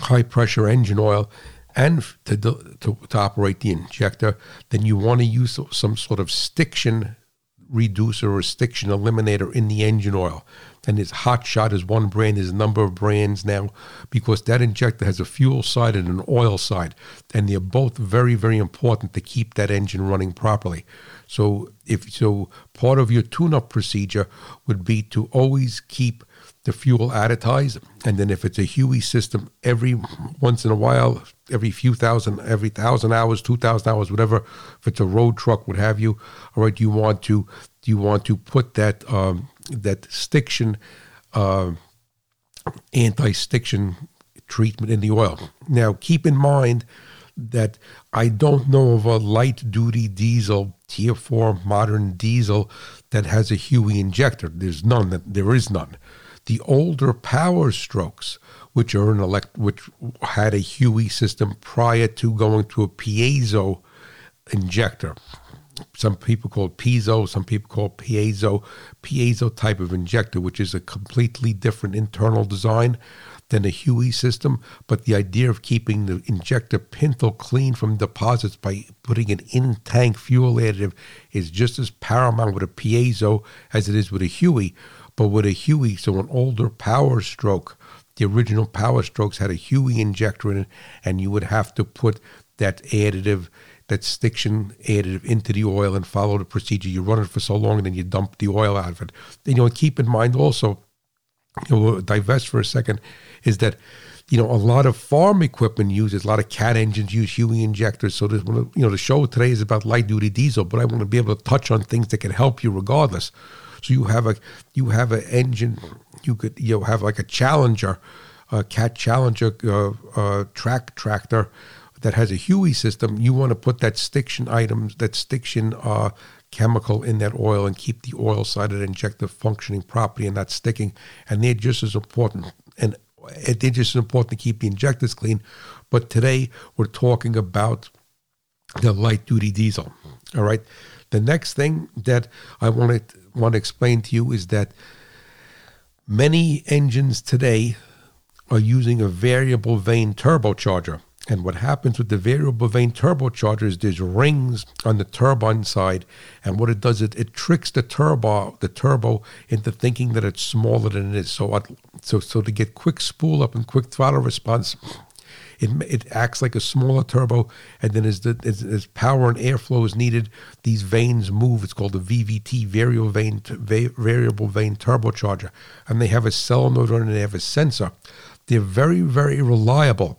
high pressure engine oil, and to, to, to operate the injector, then you want to use some sort of stiction reducer or stiction eliminator in the engine oil. And his Hot Shot is one brand, there's a number of brands now, because that injector has a fuel side and an oil side. And they're both very, very important to keep that engine running properly. So if so part of your tune-up procedure would be to always keep the fuel additized, and then if it's a HEUI system, every once in a while, every few thousand, every thousand hours, two thousand hours, whatever, if it's a road truck, what have you, all right, you want to you want to put that um, that stiction uh, anti-stiction treatment in the oil. Now, keep in mind that I don't know of a light duty diesel, Tier 4 modern diesel that has a HEUI injector. There's none, that there is none. The older power strokes, which are an elect, which had a HEUI system prior to going to a piezo injector. Some people call it piezo, some people call it piezo, piezo type of injector, which is a completely different internal design than a HEUI system, but the idea of keeping the injector pintle clean from deposits by putting an in tank fuel additive is just as paramount with a piezo as it is with a HEUI. But with a HEUI, so an older power stroke, the original power strokes had a HEUI injector in it, and you would have to put that additive, that stiction additive into the oil and follow the procedure. You run it for so long and then you dump the oil out of it. Then, you know, keep in mind also, know, divest for a second, is that you know a lot of farm equipment uses a lot of cat engines use HEUI injectors. So this, you know the show today is about light duty diesel, but I want to be able to touch on things that can help you regardless. So you have a you have an engine, you could you know, have like a Challenger, a Cat Challenger uh, uh, track tractor that has a HEUI system. You want to put that stiction items that stiction uh, chemical in that oil and keep the oil side of the injector functioning properly and not sticking. And they're just as important. And they're just as important to keep the injectors clean. But today we're talking about the light duty diesel. All right. The next thing that I want to want to explain to you is that many engines today are using a variable vane turbocharger. And what happens with the variable vane turbocharger is there's rings on the turbine side, and what it does is it tricks the turbo the turbo into thinking that it's smaller than it is. So so so to get quick spool up and quick throttle response, it it acts like a smaller turbo, and then as the as, as power and airflow is needed, these vanes move. It's called a VVT variable vane variable vane turbocharger, and they have a solenoid on it and they have a sensor. They're very very reliable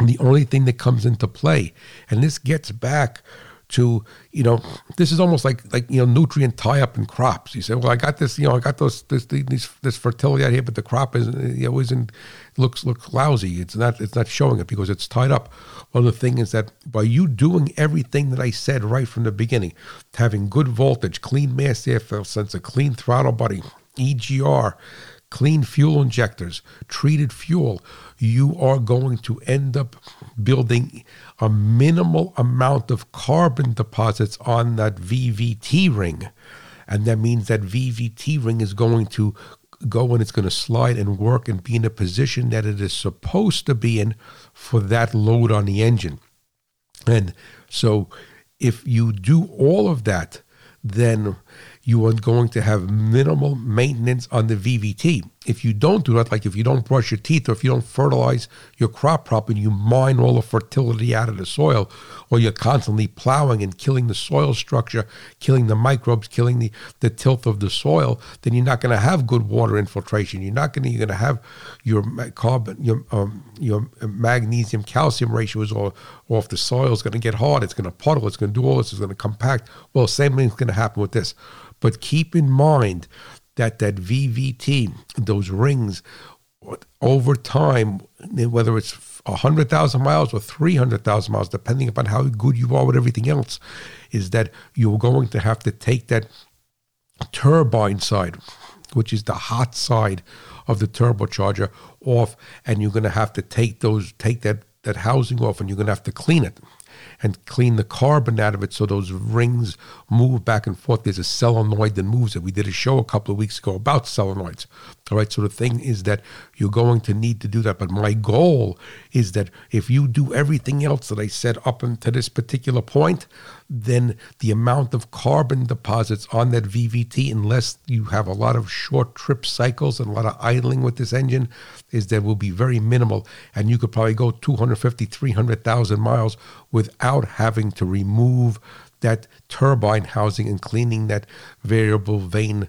the only thing that comes into play. And this gets back to you know this is almost like like you know nutrient tie up in crops. You say, well, I got this, you know, I got those this this, this fertility out here, but the crop isn't you know isn't looks looks lousy. It's not it's not showing it because it's tied up. Well, the thing is that by you doing everything that I said right from the beginning, having good voltage, clean mass airflow sensor, clean throttle body, EGR, clean fuel injectors, treated fuel, you are going to end up building a minimal amount of carbon deposits on that VVT ring. And that means that VVT ring is going to go and it's going to slide and work and be in a position that it is supposed to be in for that load on the engine. And so if you do all of that, then you are going to have minimal maintenance on the VVT. If you don't do that, like if you don't brush your teeth or if you don't fertilize your crop properly, you mine all the fertility out of the soil, or you're constantly plowing and killing the soil structure, killing the microbes, killing the, the tilth of the soil, then you're not going to have good water infiltration. You're not going to, you're going to have your carbon, your, um, your magnesium calcium ratio is all off. The soil is going to get hard. It's going to puddle. It's going to do all this. It's going to compact. Well, same thing's going to happen with this. But keep in mind that that VVT, those rings, over time, whether it's 100,000 miles or 300,000 miles, depending upon how good you are with everything else, is that you're going to have to take that turbine side, which is the hot side of the turbocharger, off, and you're going to have to take those, take that that housing off, and you're going to have to clean it and clean the carbon out of it so those rings move back and forth. There's a solenoid that moves it. We did a show a couple of weeks ago about solenoids. All right, so the thing is that you're going to need to do that. But my goal is that if you do everything else that I said up until this particular point, then the amount of carbon deposits on that VVT, unless you have a lot of short trip cycles and a lot of idling with this engine, is that will be very minimal. And you could probably go 250, 300,000 miles without having to remove that turbine housing and cleaning that variable vane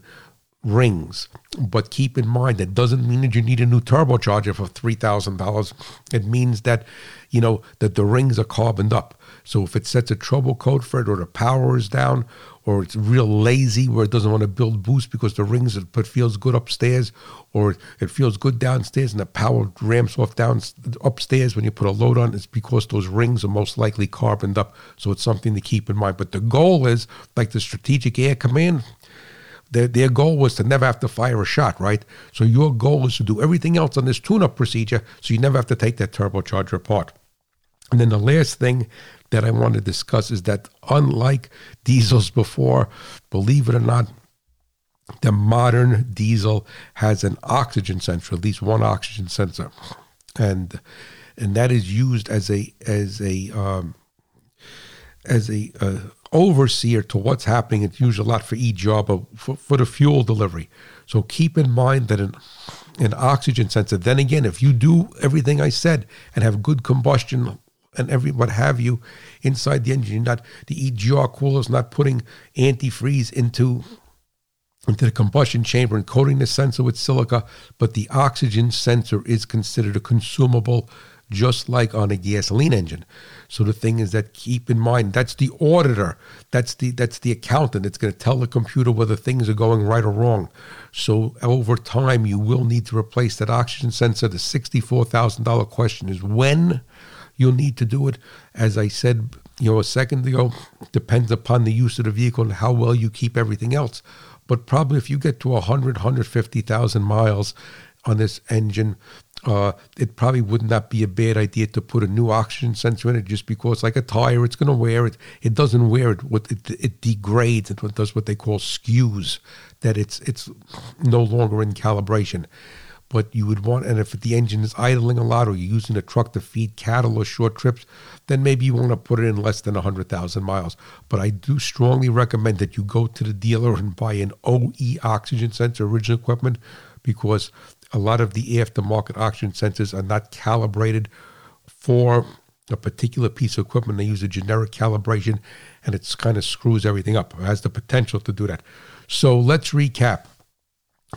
rings. But keep in mind that doesn't mean that you need a new turbocharger for three thousand dollars. It means that you know that the rings are carboned up. So if it sets a trouble code for it, or the power is down, or it's real lazy where it doesn't want to build boost because the rings it feels good upstairs, or it feels good downstairs and the power ramps off down upstairs when you put a load on, it's because those rings are most likely carboned up. So it's something to keep in mind. But the goal is like the Strategic Air Command their, their goal was to never have to fire a shot, right? So your goal is to do everything else on this tune-up procedure so you never have to take that turbocharger apart. And then the last thing that I want to discuss is that unlike diesels before, believe it or not, the modern diesel has an oxygen sensor, at least one oxygen sensor, and and that is used as a as a um, as a uh, overseer to what's happening. It's used a lot for e-job, for, for the fuel delivery. So keep in mind that an, an oxygen sensor, then again, if you do everything I said and have good combustion and every what have you inside the engine, not the EGR cooler is not putting antifreeze into into the combustion chamber and coating the sensor with silica, but the oxygen sensor is considered a consumable just like on a gasoline engine. So the thing is that keep in mind that's the auditor, that's the that's the accountant. that's going to tell the computer whether things are going right or wrong. So over time, you will need to replace that oxygen sensor. The sixty-four thousand dollar question is when you'll need to do it. As I said, you know, a second ago, depends upon the use of the vehicle and how well you keep everything else. But probably if you get to 100, 150,000 miles on this engine, uh, it probably would not be a bad idea to put a new oxygen sensor in it just because, like a tire, it's going to wear it. It doesn't wear it. What it, it degrades. It does what they call skews. That it's it's no longer in calibration. But you would want, and if the engine is idling a lot, or you're using the truck to feed cattle or short trips, then maybe you want to put it in less than 100,000 miles. But I do strongly recommend that you go to the dealer and buy an OE oxygen sensor, original equipment, because a lot of the aftermarket oxygen sensors are not calibrated for a particular piece of equipment. They use a generic calibration and it kind of screws everything up. It has the potential to do that. So let's recap.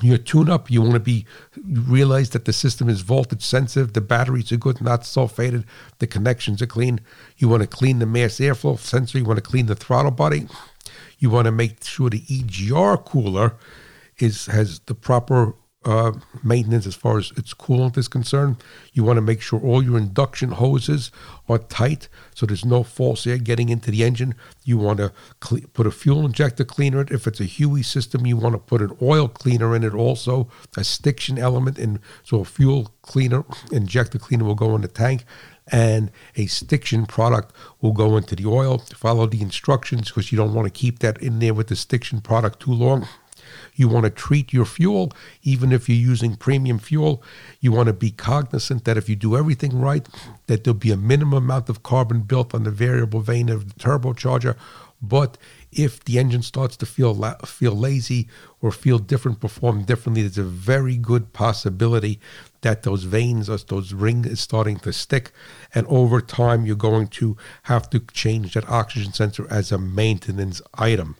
Your tune up, you want to be realize that the system is voltage sensitive, the batteries are good, not sulfated, the connections are clean. You want to clean the mass airflow sensor, you want to clean the throttle body. You want to make sure the EGR cooler is has the proper uh, maintenance as far as its coolant is concerned. You want to make sure all your induction hoses are tight so there's no false air getting into the engine. You want to put a fuel injector cleaner. in it. If it's a HEUI system, you want to put an oil cleaner in it also, a stiction element. And so a fuel cleaner, injector cleaner will go in the tank and a stiction product will go into the oil. Follow the instructions because you don't want to keep that in there with the stiction product too long. You want to treat your fuel, even if you're using premium fuel. You want to be cognizant that if you do everything right, that there'll be a minimum amount of carbon built on the variable vane of the turbocharger. But if the engine starts to feel la- feel lazy or feel different, perform differently, there's a very good possibility that those vanes, or those rings, is starting to stick, and over time you're going to have to change that oxygen sensor as a maintenance item.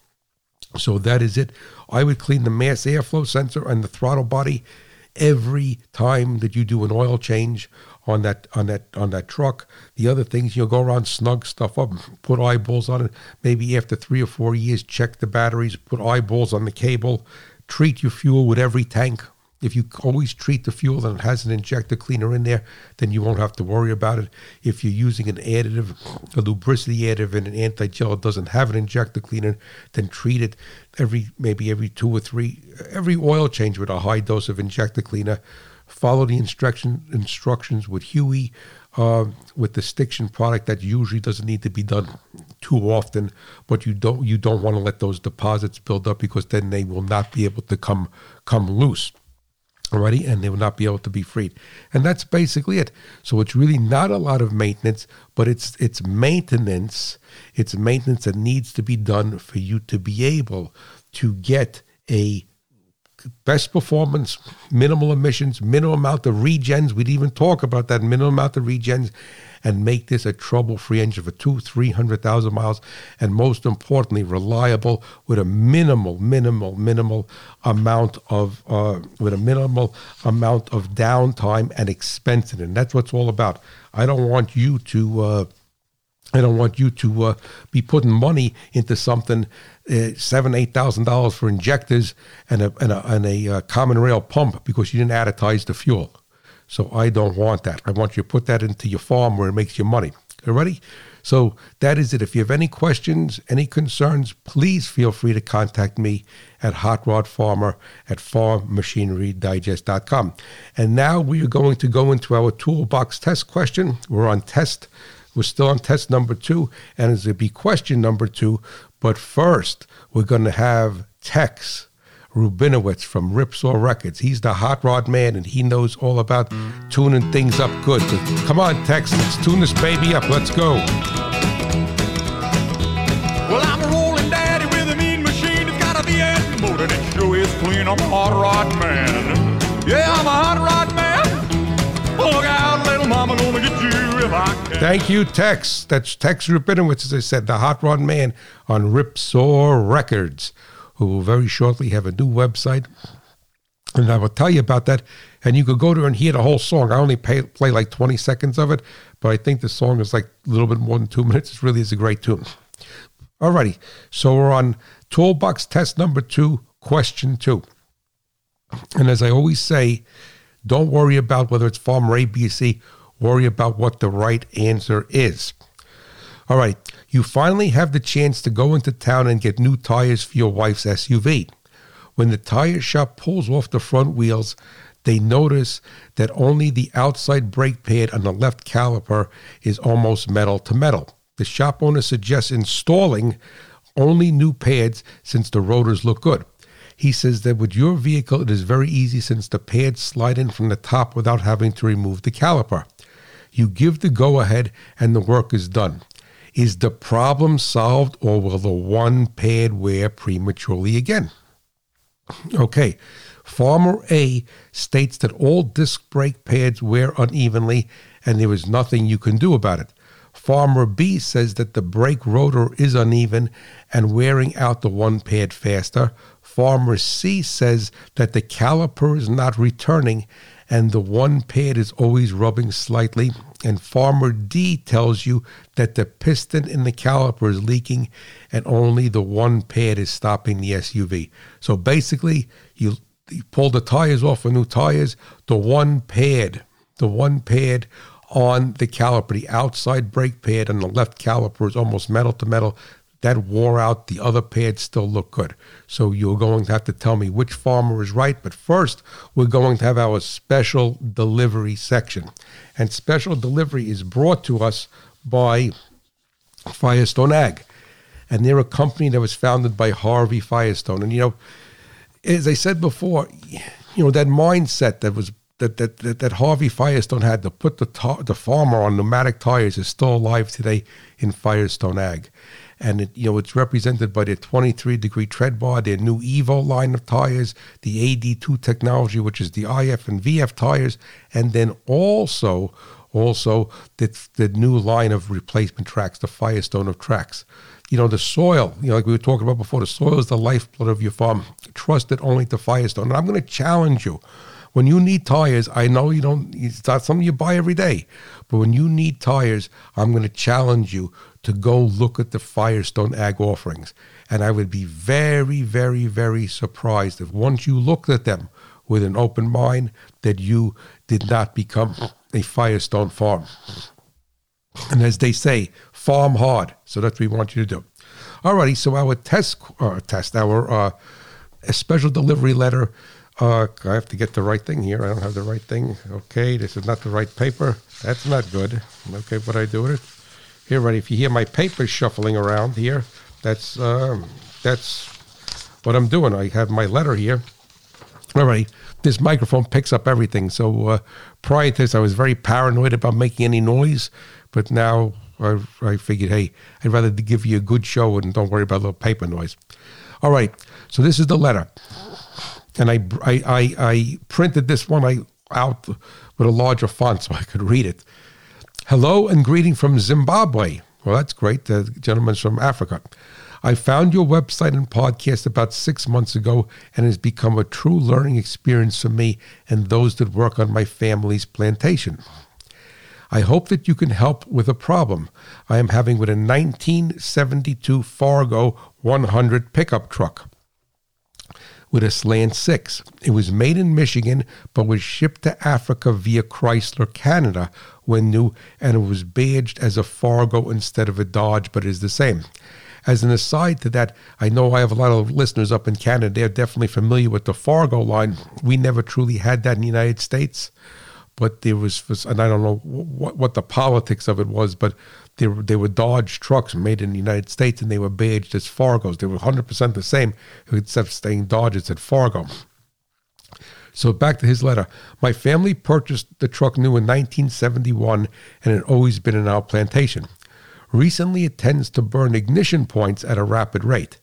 So that is it. I would clean the mass airflow sensor and the throttle body every time that you do an oil change on that on that on that truck. The other things you'll go around snug stuff up, put eyeballs on it. Maybe after three or four years, check the batteries, put eyeballs on the cable, treat your fuel with every tank if you always treat the fuel and it has an injector cleaner in there, then you won't have to worry about it. If you're using an additive, a lubricity additive and an anti-gel that doesn't have an injector cleaner, then treat it every maybe every two or three every oil change with a high dose of injector cleaner. Follow the instruction instructions with HEUI. Uh, with the stiction product that usually doesn't need to be done too often, but you don't you don't want to let those deposits build up because then they will not be able to come come loose already and they will not be able to be freed. And that's basically it. So it's really not a lot of maintenance but it's it's maintenance. It's maintenance that needs to be done for you to be able to get a best performance, minimal emissions, minimal amount of regens. We'd even talk about that minimal amount of regens and make this a trouble-free engine for two, three hundred thousand miles, and most importantly, reliable with a minimal, minimal, minimal amount of uh, with a minimal amount of downtime and expense in it. And that's what it's all about. I don't want you to. Uh, I don't want you to uh, be putting money into something uh, seven, eight thousand dollars for injectors and a and a, and a uh, common rail pump because you didn't additize the fuel. So I don't want that. I want you to put that into your farm where it makes you money. You ready? So that is it. If you have any questions, any concerns, please feel free to contact me at Hot Rod Farmer at farmmachinerydigest.com. And now we are going to go into our toolbox test question. We're on test. We're still on test number two, and it's going to be question number two. But first, we're going to have Tex Rubinowitz from Ripsaw Records. He's the hot rod man, and he knows all about tuning things up good. So come on, Tex, let's tune this baby up. Let's go. Well, I'm a rolling daddy with a mean machine. It's got a V8 motor that sure is clean. I'm a hot rod man. Yeah, I'm a hot rod man. Look out, little mama, gonna get you if I can. Thank you, Tex. That's Tex Rubinowitz, as I said, the hot rod man on Ripsaw Records, who will very shortly have a new website. And I will tell you about that. And you could go there and hear the whole song. I only pay, play like 20 seconds of it, but I think the song is like a little bit more than two minutes. It really is a great tune. Alrighty, so we're on toolbox test number two, question two. And as I always say, don't worry about whether it's farmer A, B, or C. Worry about what the right answer is. All right, you finally have the chance to go into town and get new tires for your wife's SUV. When the tire shop pulls off the front wheels, they notice that only the outside brake pad on the left caliper is almost metal to metal. The shop owner suggests installing only new pads since the rotors look good. He says that with your vehicle, it is very easy since the pads slide in from the top without having to remove the caliper. You give the go ahead and the work is done. Is the problem solved or will the one pad wear prematurely again? Okay, Farmer A states that all disc brake pads wear unevenly and there is nothing you can do about it. Farmer B says that the brake rotor is uneven and wearing out the one pad faster. Farmer C says that the caliper is not returning and the one pad is always rubbing slightly. And Farmer D tells you that the piston in the caliper is leaking and only the one pad is stopping the SUV. So basically, you, you pull the tires off for new tires, the one pad, the one pad on the caliper, the outside brake pad on the left caliper is almost metal to metal. That wore out. The other pads still look good. So you're going to have to tell me which farmer is right. But first, we're going to have our special delivery section. And special delivery is brought to us by Firestone Ag. And they're a company that was founded by Harvey Firestone. And, you know, as I said before, you know, that mindset that was that, that, that, that Harvey Firestone had to put the, ta- the farmer on pneumatic tires is still alive today in Firestone Ag and it, you know it's represented by their 23 degree tread bar, their new Evo line of tires, the AD2 technology, which is the IF and VF tires, and then also also the, the new line of replacement tracks, the Firestone of tracks. You know, the soil, you know, like we were talking about before, the soil is the lifeblood of your farm. Trust it only to Firestone. And I'm going to challenge you. When you need tires, I know you don't, it's not something you buy every day, but when you need tires, I'm going to challenge you to go look at the Firestone Ag offerings. And I would be very, very, very surprised if once you looked at them with an open mind, that you did not become a Firestone farm. And as they say, farm hard. So that's what we want you to do. Alrighty, so our test, uh, test, our uh, a special delivery letter. Uh, I have to get the right thing here. I don't have the right thing. Okay, this is not the right paper. That's not good. Okay, what I do with it? Right. If you hear my paper shuffling around here, that's um, that's what I'm doing. I have my letter here. All right. This microphone picks up everything. So uh, prior to this, I was very paranoid about making any noise, but now I, I figured, hey, I'd rather give you a good show and don't worry about a little paper noise. All right. So this is the letter. and I, I, I, I printed this one I, out with a larger font so I could read it. Hello and greeting from Zimbabwe. Well, that's great. The gentleman's from Africa. I found your website and podcast about six months ago and has become a true learning experience for me and those that work on my family's plantation. I hope that you can help with a problem I am having with a 1972 Fargo 100 pickup truck with a slant six. It was made in Michigan, but was shipped to Africa via Chrysler Canada when new, and it was badged as a Fargo instead of a Dodge, but it is the same. As an aside to that, I know I have a lot of listeners up in Canada. They're definitely familiar with the Fargo line. We never truly had that in the United States, but there was, and I don't know what, what the politics of it was, but they were, they were Dodge trucks made in the United States and they were badged as Fargos. They were 100% the same, except staying Dodge, said Fargo. So back to his letter. My family purchased the truck new in 1971 and had always been in our plantation. Recently, it tends to burn ignition points at a rapid rate.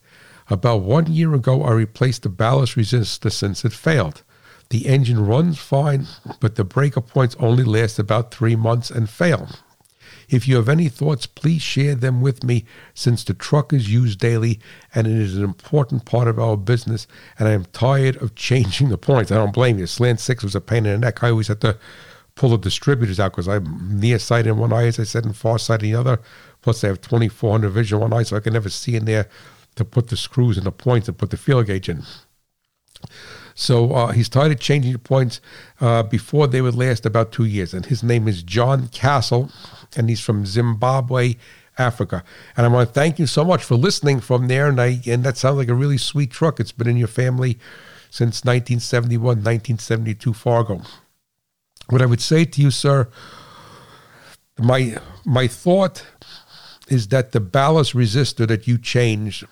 About one year ago, I replaced the ballast resistor since it failed. The engine runs fine, but the breaker points only last about three months and fail. If you have any thoughts, please share them with me since the truck is used daily and it is an important part of our business and I am tired of changing the points. I don't blame you. Slant 6 was a pain in the neck. I always had to pull the distributors out because I'm nearsighted in one eye, as I said, and farsighted in the other. Plus, I have 2400 vision one eye, so I can never see in there to put the screws and the points and put the feel gauge in. So uh, he started changing the points uh, before they would last about two years. And his name is John Castle, and he's from Zimbabwe, Africa. And I want to thank you so much for listening from there. And I and that sounds like a really sweet truck. It's been in your family since 1971, 1972 Fargo. What I would say to you, sir, my my thought is that the ballast resistor that you changed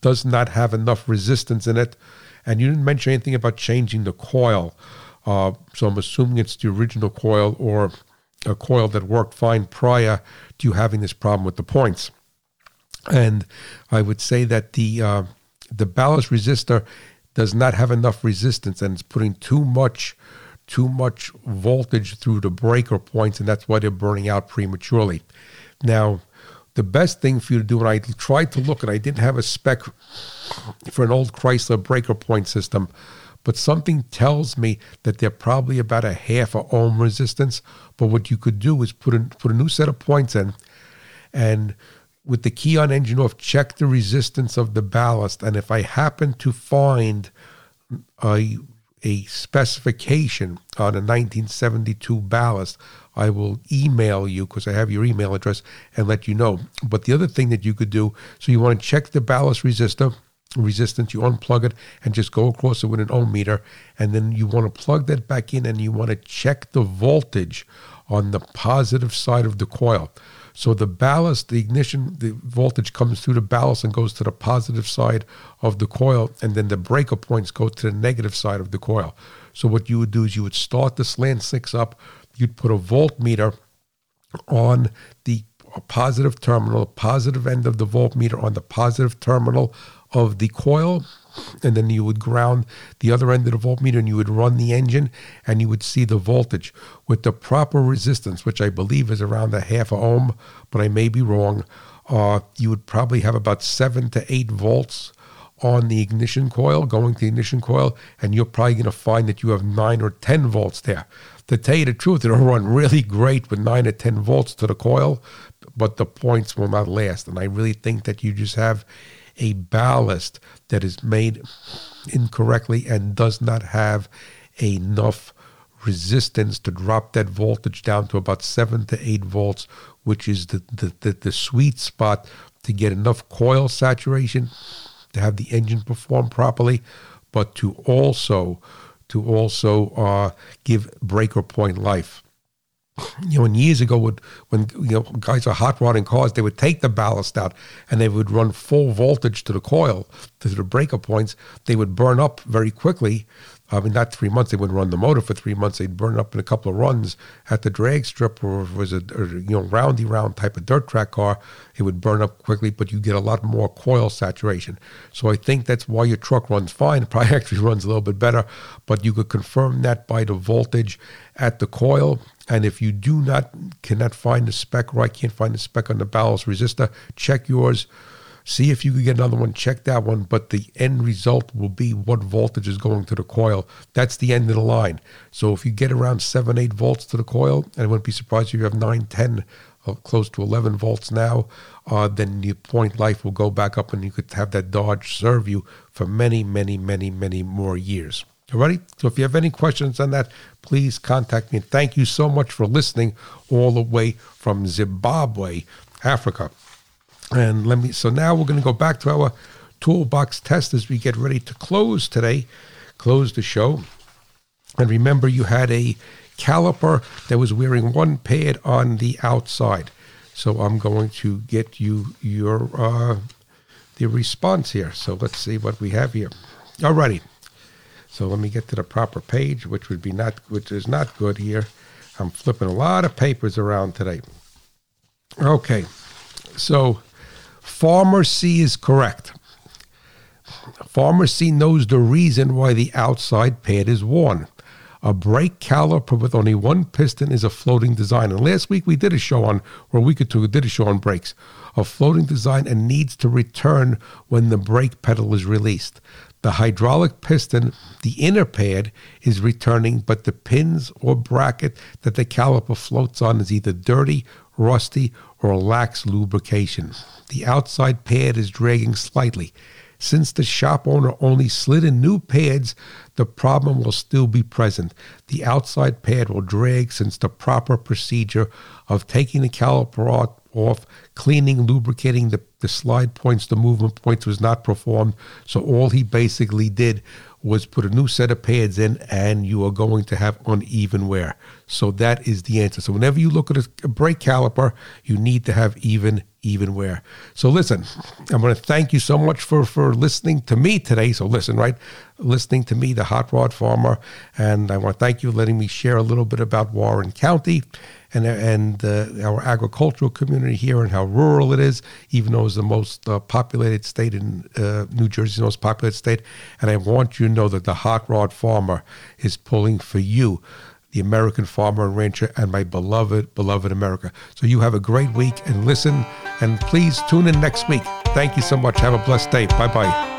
does not have enough resistance in it. And you didn't mention anything about changing the coil. Uh, so I'm assuming it's the original coil or a coil that worked fine prior to you having this problem with the points. And I would say that the uh, the ballast resistor does not have enough resistance and it's putting too much too much voltage through the breaker points, and that's why they're burning out prematurely. Now, the best thing for you to do, and I tried to look, and I didn't have a spec for an old Chrysler breaker point system, but something tells me that they're probably about a half a ohm resistance. But what you could do is put a, put a new set of points in, and with the key on engine off, check the resistance of the ballast. And if I happen to find a a specification on a 1972 ballast, I will email you because I have your email address and let you know. But the other thing that you could do, so you want to check the ballast resistor resistance, you unplug it and just go across it with an ohm meter, and then you want to plug that back in and you want to check the voltage on the positive side of the coil. So the ballast, the ignition, the voltage comes through the ballast and goes to the positive side of the coil, and then the breaker points go to the negative side of the coil. So what you would do is you would start the slant six up, you'd put a voltmeter on the positive terminal, positive end of the voltmeter on the positive terminal of the coil and then you would ground the other end of the voltmeter and you would run the engine and you would see the voltage with the proper resistance, which I believe is around a half ohm, but I may be wrong. Uh, you would probably have about seven to eight volts on the ignition coil, going to the ignition coil, and you're probably going to find that you have nine or 10 volts there. To tell you the truth, it'll run really great with nine or 10 volts to the coil, but the points will not last. And I really think that you just have a ballast that is made incorrectly and does not have enough resistance to drop that voltage down to about 7 to 8 volts, which is the, the, the, the sweet spot to get enough coil saturation to have the engine perform properly, but to also to also uh, give breaker point life. You know, and years ago, would when you know guys are hot rodding cars, they would take the ballast out and they would run full voltage to the coil to the breaker points. They would burn up very quickly. I mean, not three months. They would run the motor for three months. They'd burn up in a couple of runs at the drag strip, or was a or, you know roundy round type of dirt track car. It would burn up quickly, but you get a lot more coil saturation. So I think that's why your truck runs fine. [LAUGHS] It probably actually runs a little bit better, but you could confirm that by the voltage at the coil and if you do not cannot find the spec or I can't find the spec on the ballast resistor, check yours. See if you can get another one, check that one, but the end result will be what voltage is going to the coil. That's the end of the line. So if you get around 7, 8 volts to the coil, and I wouldn't be surprised if you have 9, 10, uh, close to 11 volts now, uh, then your point life will go back up and you could have that Dodge serve you for many, many, many, many more years. All righty? So if you have any questions on that, please contact me. thank you so much for listening all the way from Zimbabwe, Africa. And let me, so now we're going to go back to our toolbox test as we get ready to close today, close the show. And remember, you had a caliper that was wearing one pad on the outside. So I'm going to get you your uh, the response here. So let's see what we have here. All righty. So let me get to the proper page, which would be not, which is not good here. I'm flipping a lot of papers around today. Okay, so Farmer C is correct. Farmer C knows the reason why the outside pad is worn. A brake caliper with only one piston is a floating design. And last week we did a show on, or a week or two, we did a show on brakes. A floating design and needs to return when the brake pedal is released. The hydraulic piston, the inner pad, is returning, but the pins or bracket that the caliper floats on is either dirty, rusty, or lacks lubrication. The outside pad is dragging slightly. Since the shop owner only slid in new pads, the problem will still be present. The outside pad will drag since the proper procedure of taking the caliper off, cleaning, lubricating the, the slide points, the movement points was not performed. So all he basically did was put a new set of pads in and you are going to have uneven wear. So that is the answer. So whenever you look at a brake caliper, you need to have even even wear. So listen, I'm going to thank you so much for for listening to me today. So listen, right? Listening to me, the hot rod farmer, and I want to thank you for letting me share a little bit about Warren County and and uh, our agricultural community here and how rural it is, even though it's the most uh, populated state in uh, New Jersey, the most populated state. And I want you to know that the hot rod farmer is pulling for you the American farmer and rancher, and my beloved, beloved America. So you have a great week and listen, and please tune in next week. Thank you so much. Have a blessed day. Bye bye.